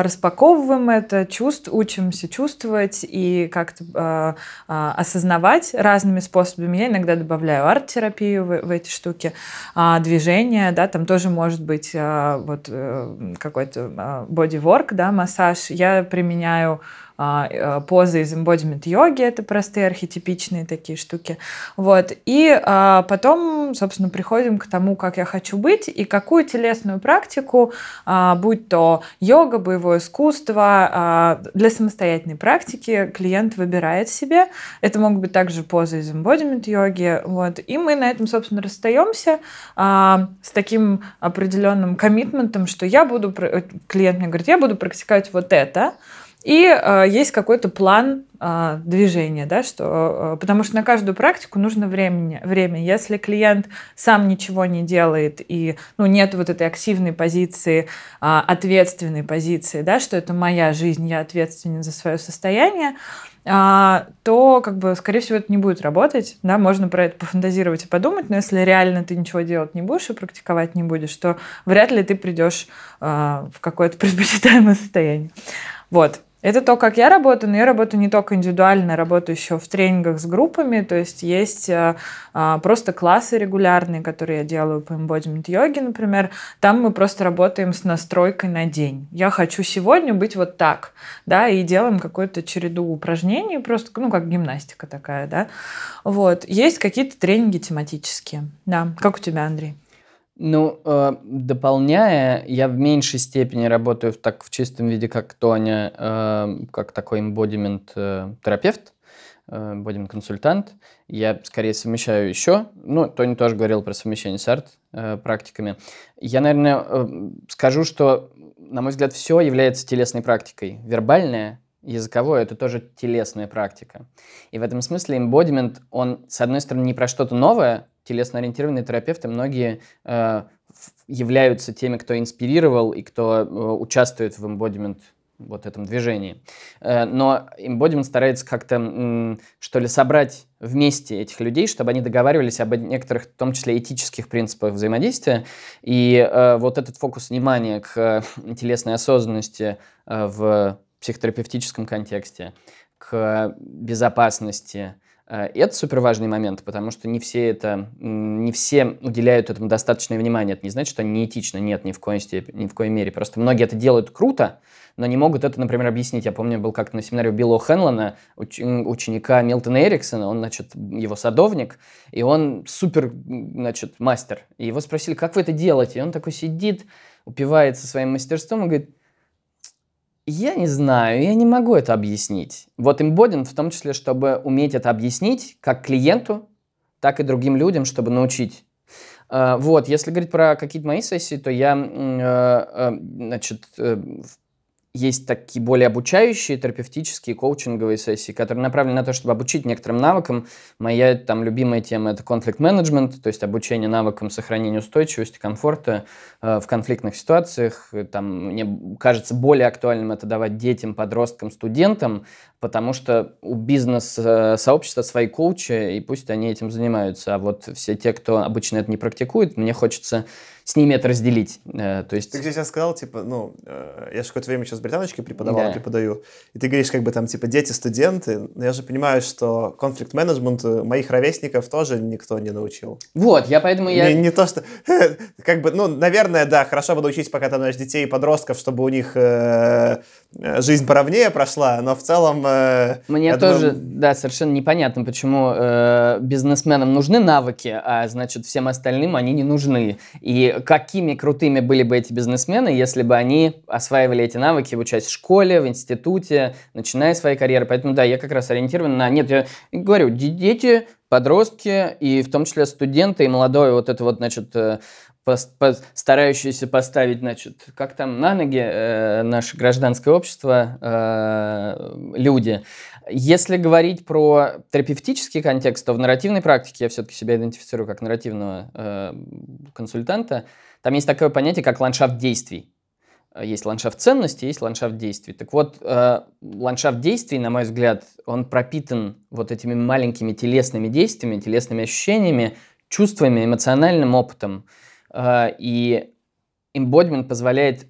распаковываем это, чувств, учимся чувствовать и как-то э, э, осознавать разными способами. Я иногда добавляю арт-терапию в, в эти штуки, движение, да, там тоже может быть вот э, какой-то боди-ворк, да, массаж. Я применяю а, позы из embodiment йоги, это простые архетипичные такие штуки. Вот. И а, потом, собственно, приходим к тому, как я хочу быть и какую телесную практику, а, будь то йога, боевое искусство, для самостоятельной практики клиент выбирает себе. Это могут быть также позы из embodiment йоги. Вот. И мы на этом, собственно, расстаемся с таким определенным коммитментом, что я буду, клиент мне говорит, я буду практиковать вот это, и э, есть какой-то план э, движения, да, что, э, потому что на каждую практику нужно времени, время. Если клиент сам ничего не делает и ну, нет вот этой активной позиции, э, ответственной позиции, да, что это моя жизнь, я ответственен за свое состояние, а, то, как бы, скорее всего, это не будет работать. Да, можно про это пофантазировать и подумать, но если реально ты ничего делать не будешь и практиковать не будешь, то вряд ли ты придешь а, в какое-то предпочитаемое состояние. Вот. Это то, как я работаю, но я работаю не только индивидуально, работаю еще в тренингах с группами, то есть есть а, а, просто классы регулярные, которые я делаю по embodiment йоге, например. Там мы просто работаем с настройкой на день. Я хочу сегодня быть вот так, да, и делаем какую-то череду упражнений, просто, ну, как гимнастика такая, да. Вот. Есть какие-то тренинги тематические, да. Как у тебя, Андрей? Ну, э, дополняя, я в меньшей степени работаю в, так в чистом виде, как Тоня, э, как такой embodiment э, терапевт, э, embodiment консультант. Я скорее совмещаю еще, ну, Тоня тоже говорил про совмещение с арт э. Я, наверное, э, скажу, что, на мой взгляд, все является телесной практикой. Вербальная языковое это тоже телесная практика. И в этом смысле embodiment, он, с одной стороны, не про что-то новое, телесно-ориентированные терапевты, многие э, являются теми, кто инспирировал и кто э, участвует в embodiment вот этом движении. Э, но embodiment старается как-то, что ли, собрать вместе этих людей, чтобы они договаривались об некоторых, в том числе, этических принципах взаимодействия. И э, вот этот фокус внимания к э, телесной осознанности в психотерапевтическом контексте, к безопасности, Э, это супер важный момент, потому что не все это, не все уделяют этому достаточное внимание. Это не значит, что они неэтичны, нет, ни в коей степени, ни в коей мере. Просто многие это делают круто, но не могут это, например, объяснить. Я помню, был как-то на семинаре у Билла Хенлона, уч- ученика Милтона Эриксона, он, значит, его садовник, и он супер, значит, мастер. И его спросили, как вы это делаете? И он такой сидит, упивается своим мастерством и говорит, я не знаю, я не могу это объяснить. Вот имбодин в том числе, чтобы уметь это объяснить как клиенту, так и другим людям, чтобы научить. А, вот, если говорить про какие-то мои сессии, то я, э, э, значит, э, в есть такие более обучающие терапевтические коучинговые сессии, которые направлены на то, чтобы обучить некоторым навыкам. Моя там любимая тема – это конфликт менеджмент, то есть обучение навыкам сохранения устойчивости, комфорта э, в конфликтных ситуациях. Там, мне кажется, более актуальным это давать детям, подросткам, студентам, потому что у бизнес-сообщества свои коучи, и пусть они этим занимаются. А вот все те, кто обычно это не практикует, мне хочется с ними это разделить. Э, то есть... Ты сейчас сказал, типа, ну, э, я же какое-то время сейчас в британочке преподавал, да. преподаю, и ты говоришь, как бы там, типа, дети, студенты, но я же понимаю, что конфликт менеджмент моих ровесников тоже никто не научил. Вот, я поэтому я... Не, не то, что... Как бы, ну, наверное, да, хорошо бы научить пока там, знаешь, детей и подростков, чтобы у них э, жизнь поровнее прошла, но в целом... Э, Мне тоже, думаю... да, совершенно непонятно, почему э, бизнесменам нужны навыки, а, значит, всем остальным они не нужны. И какими крутыми были бы эти бизнесмены, если бы они осваивали эти навыки, обучаясь в школе, в институте, начиная свои карьеры. Поэтому, да, я как раз ориентирован на... Нет, я говорю, дети, подростки и в том числе студенты и молодое вот это вот, значит, э, старающиеся поставить, значит, как там на ноги э, наше гражданское общество, э, люди. Если говорить про терапевтический контекст, то в нарративной практике я все-таки себя идентифицирую как нарративного э, консультанта. Там есть такое понятие, как ландшафт действий. Есть ландшафт ценностей, есть ландшафт действий. Так вот, э, ландшафт действий, на мой взгляд, он пропитан вот этими маленькими телесными действиями, телесными ощущениями, чувствами, эмоциональным опытом. Э, и embodiment позволяет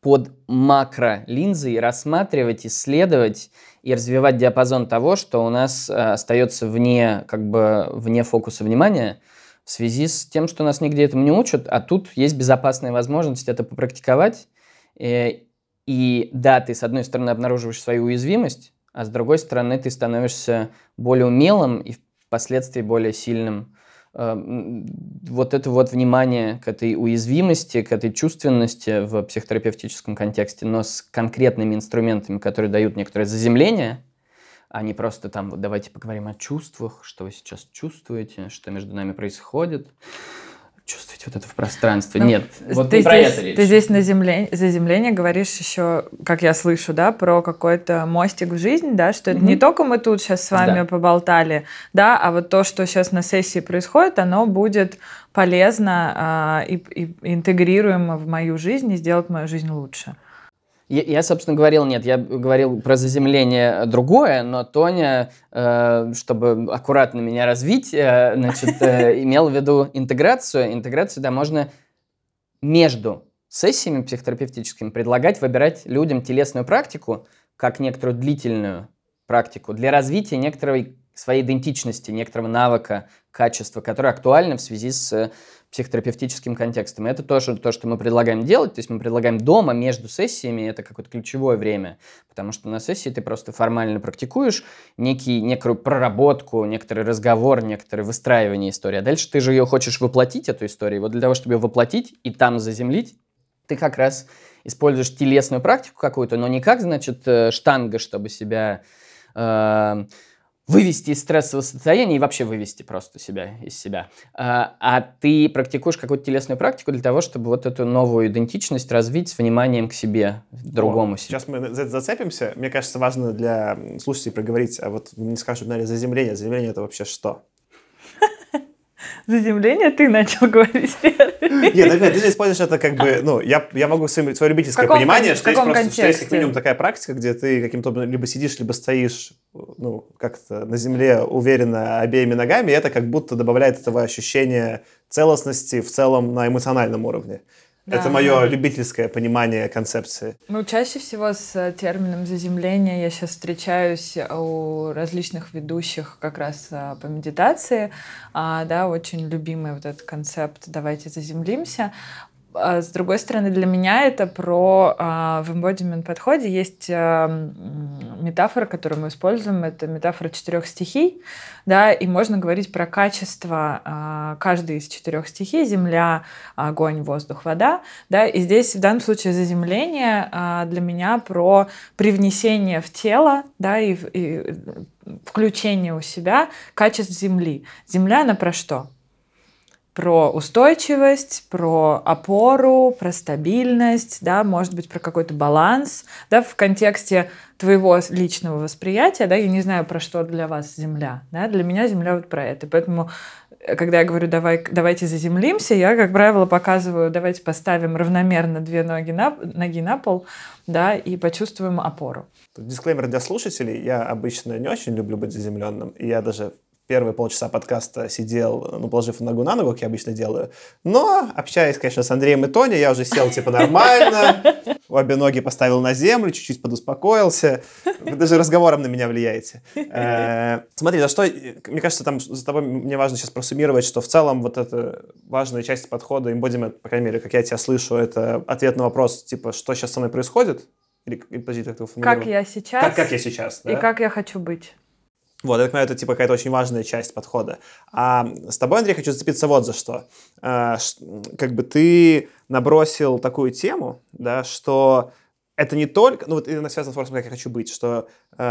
под макро-линзой рассматривать, исследовать и развивать диапазон того, что у нас э, остается вне, как бы, вне фокуса внимания в связи с тем, что нас нигде этому не учат, а тут есть безопасная возможность это попрактиковать. Э, и да, ты с одной стороны обнаруживаешь свою уязвимость, а с другой стороны ты становишься более умелым и впоследствии более сильным вот это вот внимание к этой уязвимости, к этой чувственности в психотерапевтическом контексте, но с конкретными инструментами, которые дают некоторое заземление, а не просто там, вот давайте поговорим о чувствах, что вы сейчас чувствуете, что между нами происходит чувствовать вот это в пространстве. Ну, Нет, вот ты не здесь, про это речь. Ты здесь на земле, заземление говоришь еще, как я слышу, да, про какой-то мостик в жизнь, да, что это не только мы тут сейчас с вами да. поболтали, да, а вот то, что сейчас на сессии происходит, оно будет полезно а, и, и интегрируемо в мою жизнь и сделать мою жизнь лучше. Я, я, собственно, говорил, нет, я говорил про заземление другое, но Тоня, э, чтобы аккуратно меня развить, э, значит, э, имел в виду интеграцию. Интеграцию, да, можно между сессиями психотерапевтическими предлагать выбирать людям телесную практику, как некоторую длительную практику, для развития некоторой своей идентичности, некоторого навыка, качества, которое актуально в связи с психотерапевтическим контекстом. И это тоже то, что мы предлагаем делать. То есть мы предлагаем дома между сессиями, это какое-то ключевое время, потому что на сессии ты просто формально практикуешь некий, некую проработку, некоторый разговор, некоторое выстраивание истории. А дальше ты же ее хочешь воплотить, эту историю. Вот для того, чтобы ее воплотить и там заземлить, ты как раз используешь телесную практику какую-то, но не как, значит, э, штанга, чтобы себя э, вывести из стрессового состояния и вообще вывести просто себя из себя. А, а ты практикуешь какую-то телесную практику для того, чтобы вот эту новую идентичность развить с вниманием к себе, другому О, себе. Сейчас мы за это зацепимся. Мне кажется, важно для слушателей проговорить, а вот вы мне скажете, наверное, заземление. Заземление — это вообще что? Заземление ты начал говорить первый. Нет, опять, ты используешь это как бы, ну, я, я могу свое, свое любительское понимание, что есть просто, что есть как минимум такая практика, где ты каким-то образом либо сидишь, либо стоишь, ну, как-то на земле уверенно обеими ногами, и это как будто добавляет этого ощущения целостности в целом на эмоциональном уровне. Да. Это мое любительское понимание концепции. Ну, чаще всего с термином заземления я сейчас встречаюсь у различных ведущих как раз а, по медитации. А, да, очень любимый вот этот концепт «давайте заземлимся». А с другой стороны, для меня это про а, в embodiment подходе есть а, метафора, которую мы используем, это метафора четырех стихий, да, и можно говорить про качество а, каждой из четырех стихий: земля, огонь, воздух, вода, да, и здесь в данном случае заземление а, для меня про привнесение в тело, да, и, и включение у себя качеств земли. Земля она про что? Про устойчивость, про опору, про стабильность, да, может быть, про какой-то баланс, да, в контексте твоего личного восприятия, да, я не знаю, про что для вас Земля, да, для меня Земля вот про это, поэтому э, когда я говорю, давай, давайте заземлимся, я, как правило, показываю, давайте поставим равномерно две ноги на, ноги на пол, да, и почувствуем опору. Дисклеймер для слушателей. Я обычно не очень люблю быть заземленным, и я даже первые полчаса подкаста сидел, ну, положив ногу на ногу, как я обычно делаю. Но, общаясь, конечно, с Андреем и Тони, я уже сел, типа, нормально, обе ноги поставил на землю, чуть-чуть подуспокоился. Вы даже разговором на меня влияете. Э, смотри, за что, мне кажется, там за тобой мне важно сейчас просуммировать, что в целом вот эта важная часть подхода embodiment, по крайней мере, как я тебя слышу, это ответ на вопрос, типа, что сейчас со мной происходит? Или, подожди, как ты Как я сейчас. Как, как я сейчас, да? И как я хочу быть. Вот, я так понимаю, это типа какая-то очень важная часть подхода. А с тобой, Андрей, хочу зацепиться вот за что. А, как бы ты набросил такую тему, да, что это не только, ну вот это связано с вопросом, как я хочу быть, что э,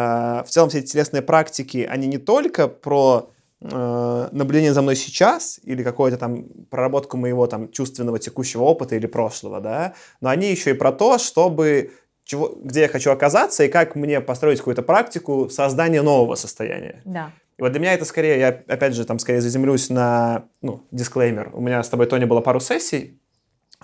в целом все эти телесные практики, они не только про э, наблюдение за мной сейчас или какую-то там проработку моего там чувственного текущего опыта или прошлого, да, но они еще и про то, чтобы чего, где я хочу оказаться и как мне построить какую-то практику создания нового состояния. Да. И вот для меня это скорее, я опять же там скорее заземлюсь на, ну, дисклеймер. У меня с тобой, Тони, было пару сессий,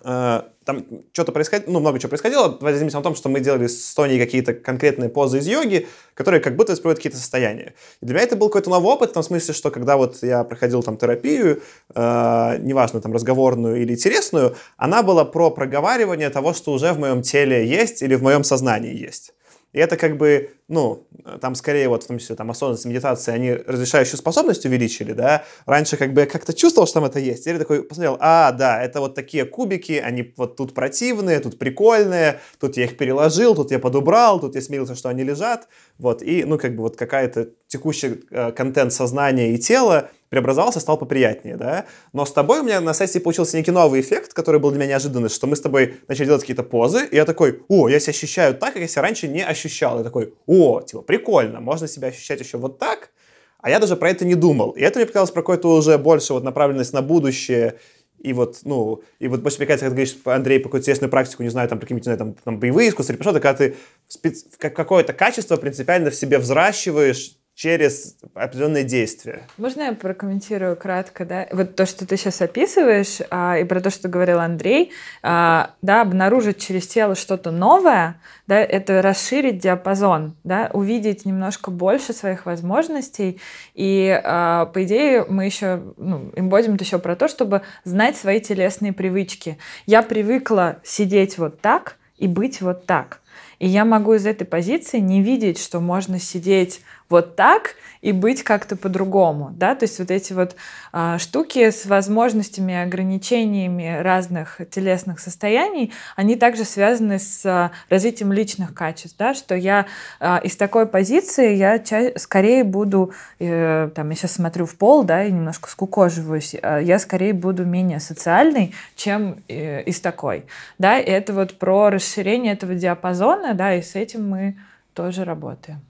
там что-то происходило, ну, много чего происходило. Давайте займемся на том, что мы делали с Тони какие-то конкретные позы из йоги, которые как будто исправляют какие-то состояния. И для меня это был какой-то новый опыт, в том смысле, что когда вот я проходил там терапию, э, неважно, там, разговорную или интересную, она была про проговаривание того, что уже в моем теле есть или в моем сознании есть. И это как бы, ну, там скорее вот в том числе там осознанность, медитация, они разрешающую способность увеличили, да. Раньше как бы я как-то чувствовал, что там это есть. Теперь такой посмотрел, а, да, это вот такие кубики, они вот тут противные, тут прикольные, тут я их переложил, тут я подубрал, тут я смирился, что они лежат. Вот, и, ну, как бы вот какая-то текущий э, контент сознания и тела преобразовался, стал поприятнее, да. Но с тобой у меня на сессии получился некий новый эффект, который был для меня неожиданный, что мы с тобой начали делать какие-то позы, и я такой, о, я себя ощущаю так, как я себя раньше не ощущал. Я такой, о, типа, прикольно, можно себя ощущать еще вот так, а я даже про это не думал. И это мне показалось про какую-то уже больше вот направленность на будущее, и вот, ну, и вот больше, мне кажется, когда говоришь, Андрей, по какую-то интересную практику, не знаю, там, какие-нибудь, не знаю, там, там боевые искусства, или что-то, когда ты спец... какое-то качество принципиально в себе взращиваешь, через определенные действия. Можно я прокомментирую кратко, да? Вот то, что ты сейчас описываешь, а, и про то, что говорил Андрей, а, да, обнаружить через тело что-то новое, да, это расширить диапазон, да, увидеть немножко больше своих возможностей, и, а, по идее, мы еще, ну, имбодимент еще про то, чтобы знать свои телесные привычки. Я привыкла сидеть вот так и быть вот так. И я могу из этой позиции не видеть, что можно сидеть вот так и быть как-то по-другому, да, то есть вот эти вот а, штуки с возможностями, ограничениями разных телесных состояний, они также связаны с а, развитием личных качеств, да, что я а, из такой позиции я ча- скорее буду, э, там, я сейчас смотрю в пол, да, и немножко скукоживаюсь, э, я скорее буду менее социальной, чем э, из такой, да, и это вот про расширение этого диапазона, да, и с этим мы тоже работаем.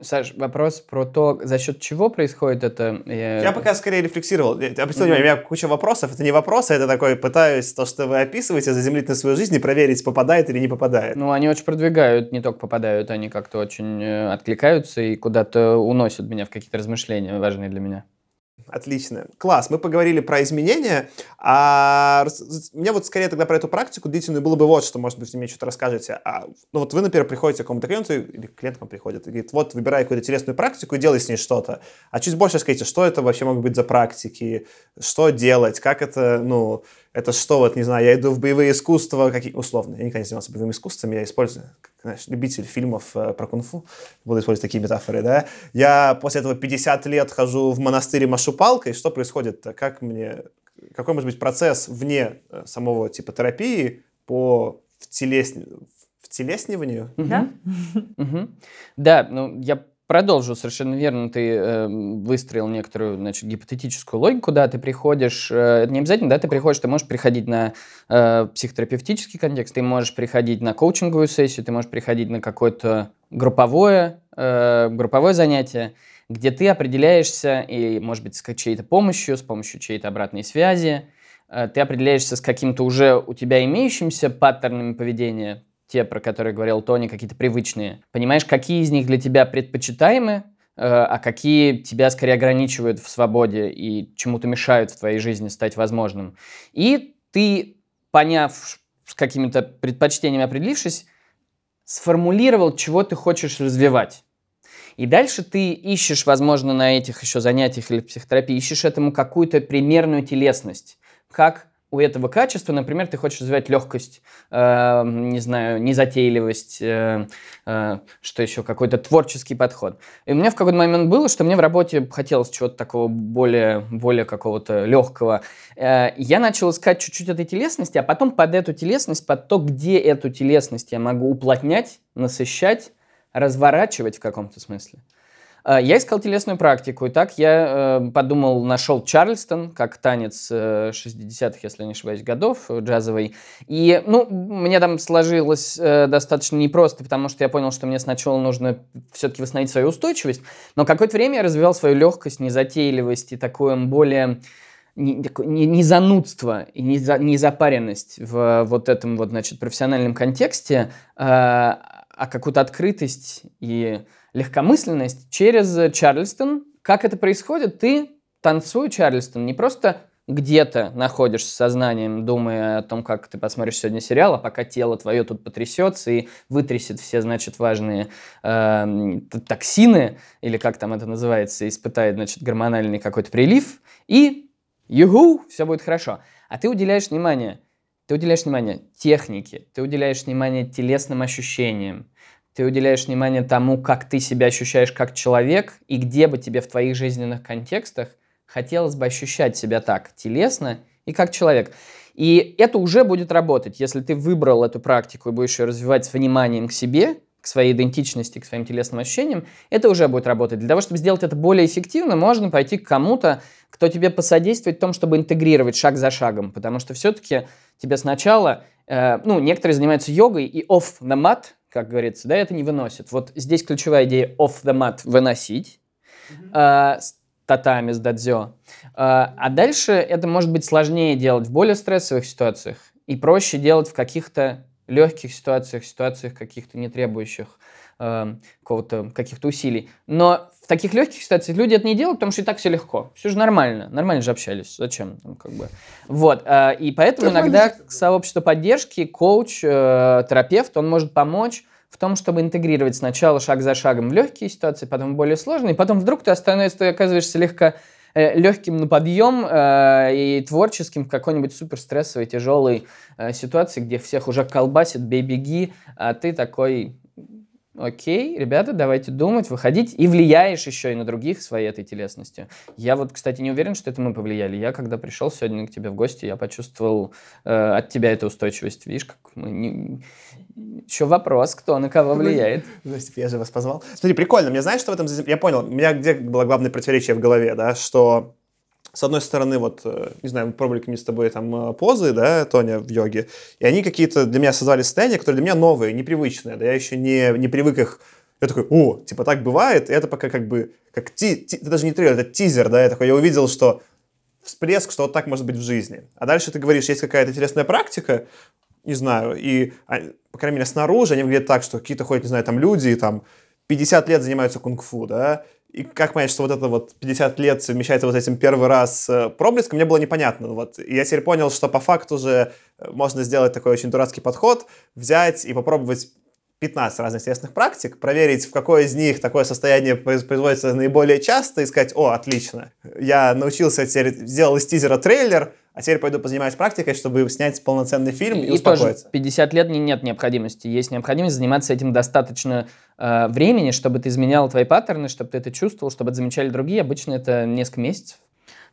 Саш, вопрос про то, за счет чего происходит это. Я, я пока скорее рефлексировал. Обратите mm-hmm. у меня куча вопросов. Это не вопросы, это такой, пытаюсь то, что вы описываете, заземлить на свою жизнь и проверить, попадает или не попадает. Ну, они очень продвигают, не только попадают, они как-то очень э, откликаются и куда-то уносят меня в какие-то размышления важные для меня. Отлично. Класс. Мы поговорили про изменения. А мне вот скорее тогда про эту практику длительную было бы вот, что, может быть, вы мне что-то расскажете. А, ну вот вы, например, приходите к какому-то клиенту, или клиент к вам приходит, и говорит, вот, выбирай какую-то интересную практику и делай с ней что-то. А чуть больше скажите, что это вообще могут быть за практики, что делать, как это, ну, это что, вот, не знаю, я иду в боевые искусства, какие, условно, я никогда не занимался боевыми искусствами, я использую, знаешь, любитель фильмов э, про кунг-фу, буду использовать такие метафоры, да. Я после этого 50 лет хожу в монастырь и машу палкой, что происходит -то? Как мне, какой может быть процесс вне э, самого типа терапии по втелес... втелесниванию? Да? Да, ну, я Продолжу, совершенно верно, ты э, выстроил некоторую, значит, гипотетическую логику, да, ты приходишь, э, не обязательно, да, ты приходишь, ты можешь приходить на э, психотерапевтический контекст, ты можешь приходить на коучинговую сессию, ты можешь приходить на какое-то групповое, э, групповое занятие, где ты определяешься, и, может быть, с чьей-то помощью, с помощью чьей-то обратной связи, э, ты определяешься с каким-то уже у тебя имеющимся паттернами поведения, те, про которые говорил Тони, какие-то привычные. Понимаешь, какие из них для тебя предпочитаемы, э, а какие тебя скорее ограничивают в свободе и чему-то мешают в твоей жизни стать возможным. И ты, поняв, с какими-то предпочтениями определившись, сформулировал, чего ты хочешь развивать. И дальше ты ищешь, возможно, на этих еще занятиях или психотерапии, ищешь этому какую-то примерную телесность. Как у этого качества, например, ты хочешь развивать легкость, э, не знаю, незатейливость, э, э, что еще, какой-то творческий подход. И у меня в какой-то момент было, что мне в работе хотелось чего-то такого более, более какого-то легкого. Э, я начал искать чуть-чуть этой телесности, а потом под эту телесность, под то, где эту телесность я могу уплотнять, насыщать, разворачивать в каком-то смысле. Э, я искал телесную практику, и так я э, подумал, нашел Чарльстон, как танец э, 60-х, если не ошибаюсь, годов, э, джазовый. И, ну, мне там сложилось э, достаточно непросто, потому что я понял, что мне сначала нужно все-таки восстановить свою устойчивость, но какое-то время я развивал свою легкость, незатейливость и такое более не, не, не занудство и не, не запаренность в вот этом вот, значит, профессиональном контексте, э, а какую-то открытость и легкомысленность через Чарльстон. Как это происходит? Ты танцуй Чарльстон, не просто где-то находишься сознанием, думая о том, как ты посмотришь сегодня сериал, а пока тело твое тут потрясется и вытрясет все, значит, важные э, токсины, или как там это называется, испытает, значит, гормональный какой-то прилив, и Югу, все будет хорошо. А ты уделяешь внимание, ты уделяешь внимание технике, ты уделяешь внимание телесным ощущениям, ты уделяешь внимание тому, как ты себя ощущаешь как человек, и где бы тебе в твоих жизненных контекстах хотелось бы ощущать себя так, телесно и как человек. И это уже будет работать, если ты выбрал эту практику и будешь ее развивать с вниманием к себе, к своей идентичности, к своим телесным ощущениям, это уже будет работать. Для того, чтобы сделать это более эффективно, можно пойти к кому-то, кто тебе посодействует в том, чтобы интегрировать шаг за шагом, потому что все-таки тебе сначала, э, ну, некоторые занимаются йогой, и off the mat, как говорится, да, это не выносит. Вот здесь ключевая идея off the mat – выносить, mm-hmm. э, с татами, с дадзё. Э, а дальше это может быть сложнее делать в более стрессовых ситуациях и проще делать в каких-то легких ситуациях, ситуациях каких-то не требующих э, каких-то усилий. Но в таких легких ситуациях люди это не делают, потому что и так все легко. Все же нормально. Нормально же общались. Зачем? Ну, как бы. Вот. Э, и поэтому иногда сообщество поддержки, коуч, э, терапевт, он может помочь в том, чтобы интегрировать сначала шаг за шагом в легкие ситуации, потом в более сложные, потом вдруг ты становишься, ты оказываешься легко Э, легким на подъем э, и творческим в какой-нибудь супер стрессовой, тяжелой э, ситуации, где всех уже колбасит, бей-беги, а ты такой, окей, ребята, давайте думать, выходить, и влияешь еще и на других своей этой телесностью. Я вот, кстати, не уверен, что это мы повлияли. Я, когда пришел сегодня к тебе в гости, я почувствовал э, от тебя эту устойчивость. Видишь, как мы не... Еще вопрос, кто на кого влияет. Значит, я же вас позвал. Смотри, прикольно. Мне знаешь, что в этом... Я понял. У меня где было главное противоречие в голове, да, что с одной стороны, вот, э, не знаю, мы пробовали какие-то с тобой там э, позы, да, Тоня, в йоге, и они какие-то для меня создавали состояния, которые для меня новые, непривычные, да, я еще не, не привык их я такой, о, типа так бывает, и это пока как бы, как ти, ти, это даже не трейлер, это тизер, да, я такой, я увидел, что всплеск, что вот так может быть в жизни. А дальше ты говоришь, есть какая-то интересная практика, не знаю, и, а, по крайней мере, снаружи они выглядят так, что какие-то ходят, не знаю, там люди, там, 50 лет занимаются кунг-фу, да, и как понять, что вот это вот 50 лет совмещается вот этим первый раз э, проблеском, мне было непонятно. Вот. И я теперь понял, что по факту же э, можно сделать такой очень дурацкий подход, взять и попробовать 15 разных естественных практик, проверить, в какой из них такое состояние производится наиболее часто, и сказать, о, отлично, я научился, теперь сделал из тизера трейлер, а теперь пойду позанимаюсь практикой, чтобы снять полноценный фильм и, и успокоиться. Тоже 50 лет нет необходимости. Есть необходимость заниматься этим достаточно э, времени, чтобы ты изменял твои паттерны, чтобы ты это чувствовал, чтобы это замечали другие. Обычно это несколько месяцев.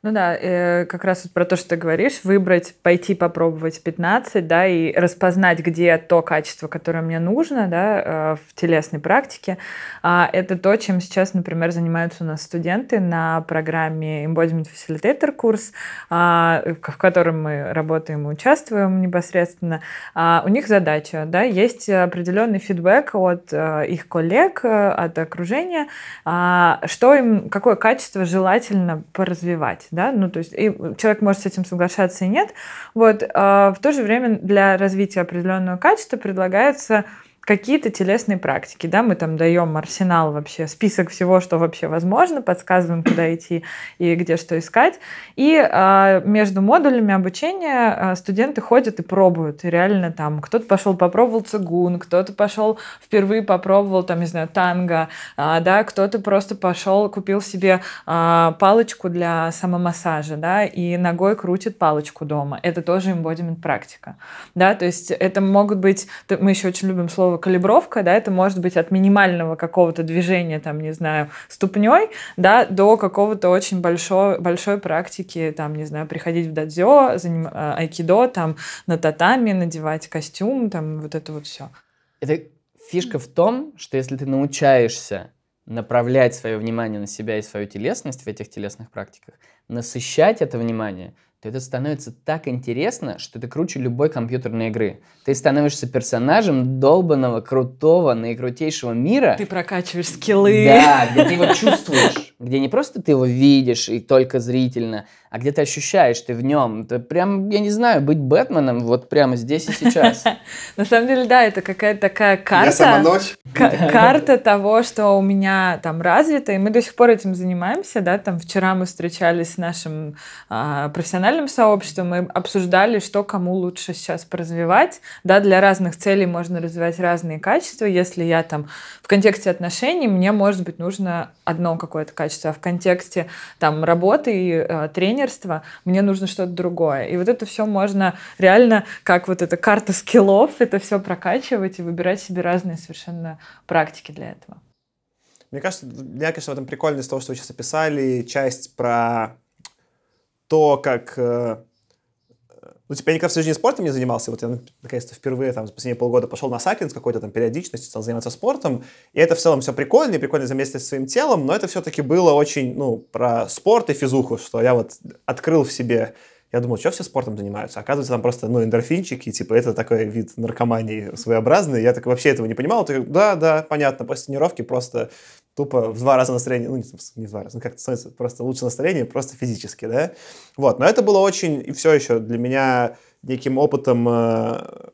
Ну да, э, как раз вот про то, что ты говоришь, выбрать, пойти попробовать 15, да, и распознать, где то качество, которое мне нужно, да, э, в телесной практике. А это то, чем сейчас, например, занимаются у нас студенты на программе Embodiment Facilitator курс, а, в котором мы работаем и участвуем непосредственно. А, у них задача, да, есть определенный фидбэк от э, их коллег, э, от окружения, а, что им, какое качество желательно поразвивать да, ну, то есть и человек может с этим соглашаться и нет, вот, а в то же время для развития определенного качества предлагается какие-то телесные практики, да, мы там даем арсенал вообще, список всего, что вообще возможно, подсказываем, куда идти и где что искать. И а, между модулями обучения а, студенты ходят и пробуют. И реально там кто-то пошел попробовал цигун, кто-то пошел впервые попробовал там, не знаю, танго, а, да, кто-то просто пошел, купил себе а, палочку для самомассажа, да, и ногой крутит палочку дома. Это тоже embodiment практика, да, то есть это могут быть, мы еще очень любим слово калибровка, да, это может быть от минимального какого-то движения, там, не знаю, ступней, да, до какого-то очень большой, большой практики, там, не знаю, приходить в дадзё, заним... Э, айкидо, там, на татами, надевать костюм, там, вот это вот все. Это фишка в том, что если ты научаешься направлять свое внимание на себя и свою телесность в этих телесных практиках, насыщать это внимание, то это становится так интересно, что это круче любой компьютерной игры. Ты становишься персонажем долбанного, крутого, наикрутейшего мира. Ты прокачиваешь скиллы. Да, где ты его чувствуешь. Где не просто ты его видишь и только зрительно, а где ты ощущаешь, ты в нем. Это прям, я не знаю, быть Бэтменом вот прямо здесь и сейчас. На самом деле, да, это какая-то такая карта. Я сама ночь. Карта того, что у меня там развито, и мы до сих пор этим занимаемся, да, там вчера мы встречались с нашим а, профессиональным сообществом, мы обсуждали, что кому лучше сейчас поразвивать, да, для разных целей можно развивать разные качества, если я там в контексте отношений, мне, может быть, нужно одно какое-то качество, а в контексте там работы и э, тренерства мне нужно что-то другое. И вот это все можно реально, как вот эта карта скиллов, это все прокачивать и выбирать себе разные совершенно практики для этого. Мне кажется, мне кажется, в этом прикольно из того, что вы сейчас описали, часть про то, как э, ну, типа, я никогда в своей жизни спортом не занимался. Вот я, наконец-то, впервые там, за последние полгода пошел на сакин с какой-то там периодичностью, стал заниматься спортом. И это в целом все прикольно, и прикольно заместить своим телом, но это все-таки было очень, ну, про спорт и физуху, что я вот открыл в себе я думал, что все спортом занимаются? Оказывается, там просто, ну, эндорфинчики, типа, это такой вид наркомании своеобразный. Я так вообще этого не понимал. Ты, да, да, понятно, после тренировки просто тупо в два раза настроение, ну, не, не в два раза, ну, как-то становится просто лучше настроение, просто физически, да. Вот, но это было очень, и все еще для меня неким опытом э,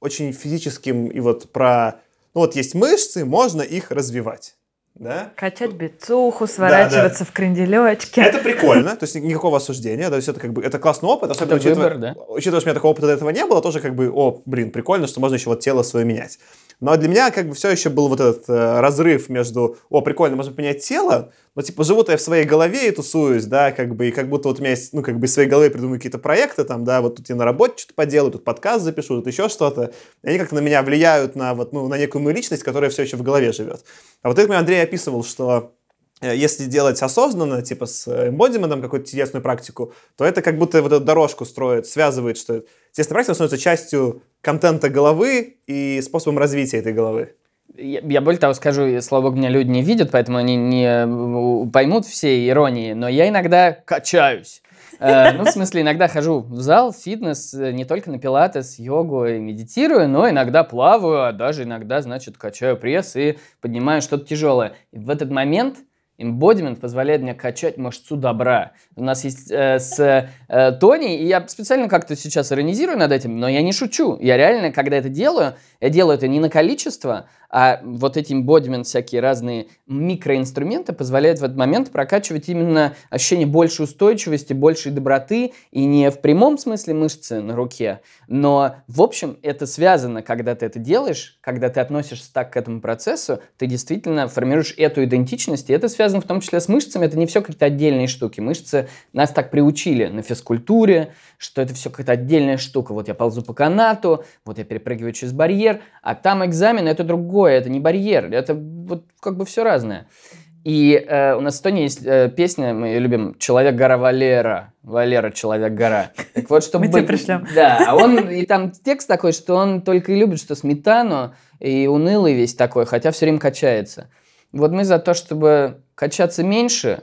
очень физическим, и вот про, ну, вот есть мышцы, можно их развивать да? Качать бицуху, сворачиваться да, да. в кренделечке. Это прикольно, то есть никакого осуждения, то есть это как бы, это классный опыт, особенно это учитывая, выбор, да? учитывая, что у меня такого опыта до этого не было, тоже как бы, о, блин, прикольно, что можно еще вот тело свое менять. Но для меня как бы все еще был вот этот э, разрыв между, о, прикольно, можно поменять тело, но типа живу-то я в своей голове и тусуюсь, да, как бы, и как будто вот у меня есть, ну, как бы в своей голове придумаю какие-то проекты там, да, вот тут я на работе что-то поделаю, тут подкаст запишу, тут еще что-то. И они как-то на меня влияют на вот, ну, на некую мою личность, которая все еще в голове живет. А вот это Андрей описывал, что если делать осознанно, типа с эмбодиментом какую-то телесную практику, то это как будто вот эту дорожку строит, связывает, что телесная практика становится частью контента головы и способом развития этой головы. Я, я более того скажу, слава богу, меня люди не видят, поэтому они не э, поймут все иронии, но я иногда качаюсь. Э, ну, в смысле, иногда хожу в зал, фитнес, э, не только на пилатес, йогу и медитирую, но иногда плаваю, а даже иногда, значит, качаю пресс и поднимаю что-то тяжелое. В этот момент Embodiment позволяет мне качать мышцу добра. У нас есть э, с э, Тони, и я специально как-то сейчас иронизирую над этим, но я не шучу. Я реально, когда это делаю, я делаю это не на количество, а вот эти embodiment, всякие разные микроинструменты позволяют в этот момент прокачивать именно ощущение большей устойчивости, большей доброты, и не в прямом смысле мышцы на руке, но в общем это связано, когда ты это делаешь, когда ты относишься так к этому процессу, ты действительно формируешь эту идентичность, и это связано в том числе с мышцами, это не все какие-то отдельные штуки. Мышцы нас так приучили на физкультуре, что это все какая-то отдельная штука. Вот я ползу по канату, вот я перепрыгиваю через барьер, а там экзамен это другое, это не барьер, это вот как бы все разное. И э, у нас в Эстонии есть э, песня, мы ее любим, «Человек-гора Валера». Валера, Человек-гора. Так вот, чтобы... Мы тебе пришлем. Да, а он, и там текст такой, что он только и любит, что сметану, и унылый весь такой, хотя все время качается. Вот мы за то, чтобы качаться меньше,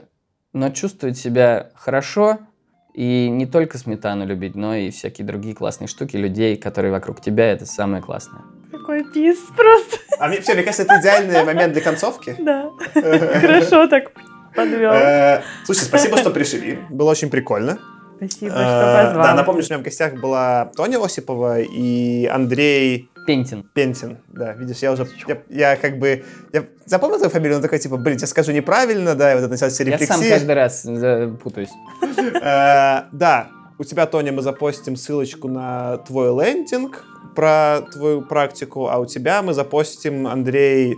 но чувствовать себя хорошо – и не только сметану любить, но и всякие другие классные штуки, людей, которые вокруг тебя, это самое классное. Какой пис просто. А мне, все, мне кажется, это идеальный момент для концовки. Да. Хорошо так подвел. Э, слушай, спасибо, что пришли. Было очень прикольно. Спасибо, что позвал. Да, напомню, что у меня в гостях была Тоня Осипова и Андрей Пентин. Пентин, да. Видишь, я уже, я, я как бы, я запомнил твою фамилию, но такой, типа, блин, я скажу неправильно, да, и вот это началась рефлексия. Я сам каждый раз э, путаюсь. Э, да, у тебя, Тоня, мы запостим ссылочку на твой лендинг про твою практику, а у тебя мы запостим, Андрей,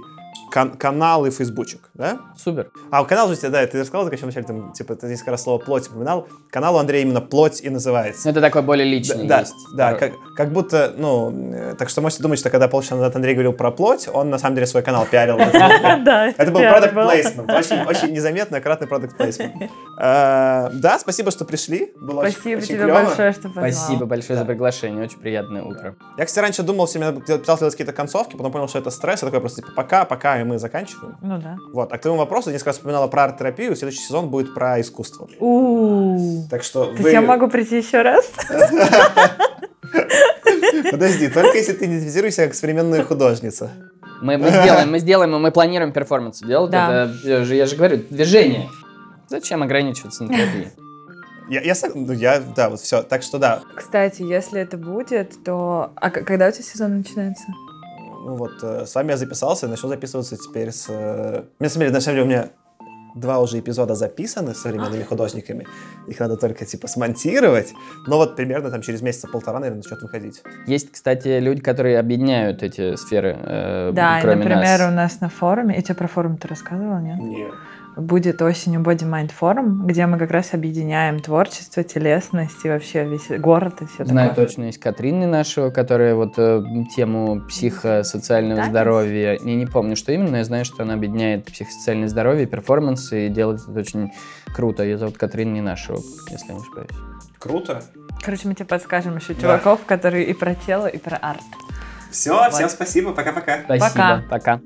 кан- канал и фейсбучек, да? Супер. А канал же, да, ты рассказал, как вначале, там, типа, ты здесь как раз слово «плоть» упоминал. Канал у Андрея именно «плоть» и называется. Это такой более личный Да, есть. да, как, как будто, ну, э, так что можете думать, что когда полчаса назад Андрей говорил про плоть, он на самом деле свой канал пиарил. Да, это был продукт placement. Очень, очень незаметный, аккуратный продукт placement. Э, да, спасибо, что пришли. Было спасибо тебе большое, что позвал. Спасибо большое за приглашение. Очень приятное утро. Я, кстати, раньше думал, себе пытался делать какие-то концовки, потом понял, что это стресс. Я такой просто, типа, пока, пока, темами мы заканчиваем. Ну да. Вот. А к твоему вопросу, я несколько раз вспоминала про арт-терапию, следующий сезон будет про искусство. У. Так что вы... я могу прийти еще раз? Подожди, только если ты идентифицируешься как современная художница. Мы, мы сделаем, мы сделаем, и мы планируем перформансы делать. Да. Это, я же, я же говорю, движение. Зачем ограничиваться на терапии? Я, я, ну, я, да, вот все. Так что да, Кстати, если это будет, то... А когда у тебя сезон начинается? Ну вот э, с вами я записался и начал записываться теперь с... э, На самом деле, на самом деле у меня два уже эпизода записаны с современными художниками. Их надо только типа смонтировать. Но вот примерно там через месяца полтора, наверное, начнет выходить. Есть, кстати, люди, которые объединяют эти сферы, э, Да, и, кроме например, нас. у нас на форуме... Я тебе про форум ты рассказывала, нет? Нет. Будет осенью Body Mind форум, где мы как раз объединяем творчество, телесность и вообще весь город и все Знаю такое. точно, есть Катрины нашего, которая вот э, тему психосоциального Танец? здоровья, я не помню, что именно, но я знаю, что она объединяет психосоциальное здоровье, перформансы и делает это очень круто. Ее зовут Катрина Ненашева, если я не ошибаюсь. Круто. Короче, мы тебе подскажем еще Да. чуваков, которые и про тело, и про арт. Все, всем спасибо, пока-пока. Спасибо, Пока. пока.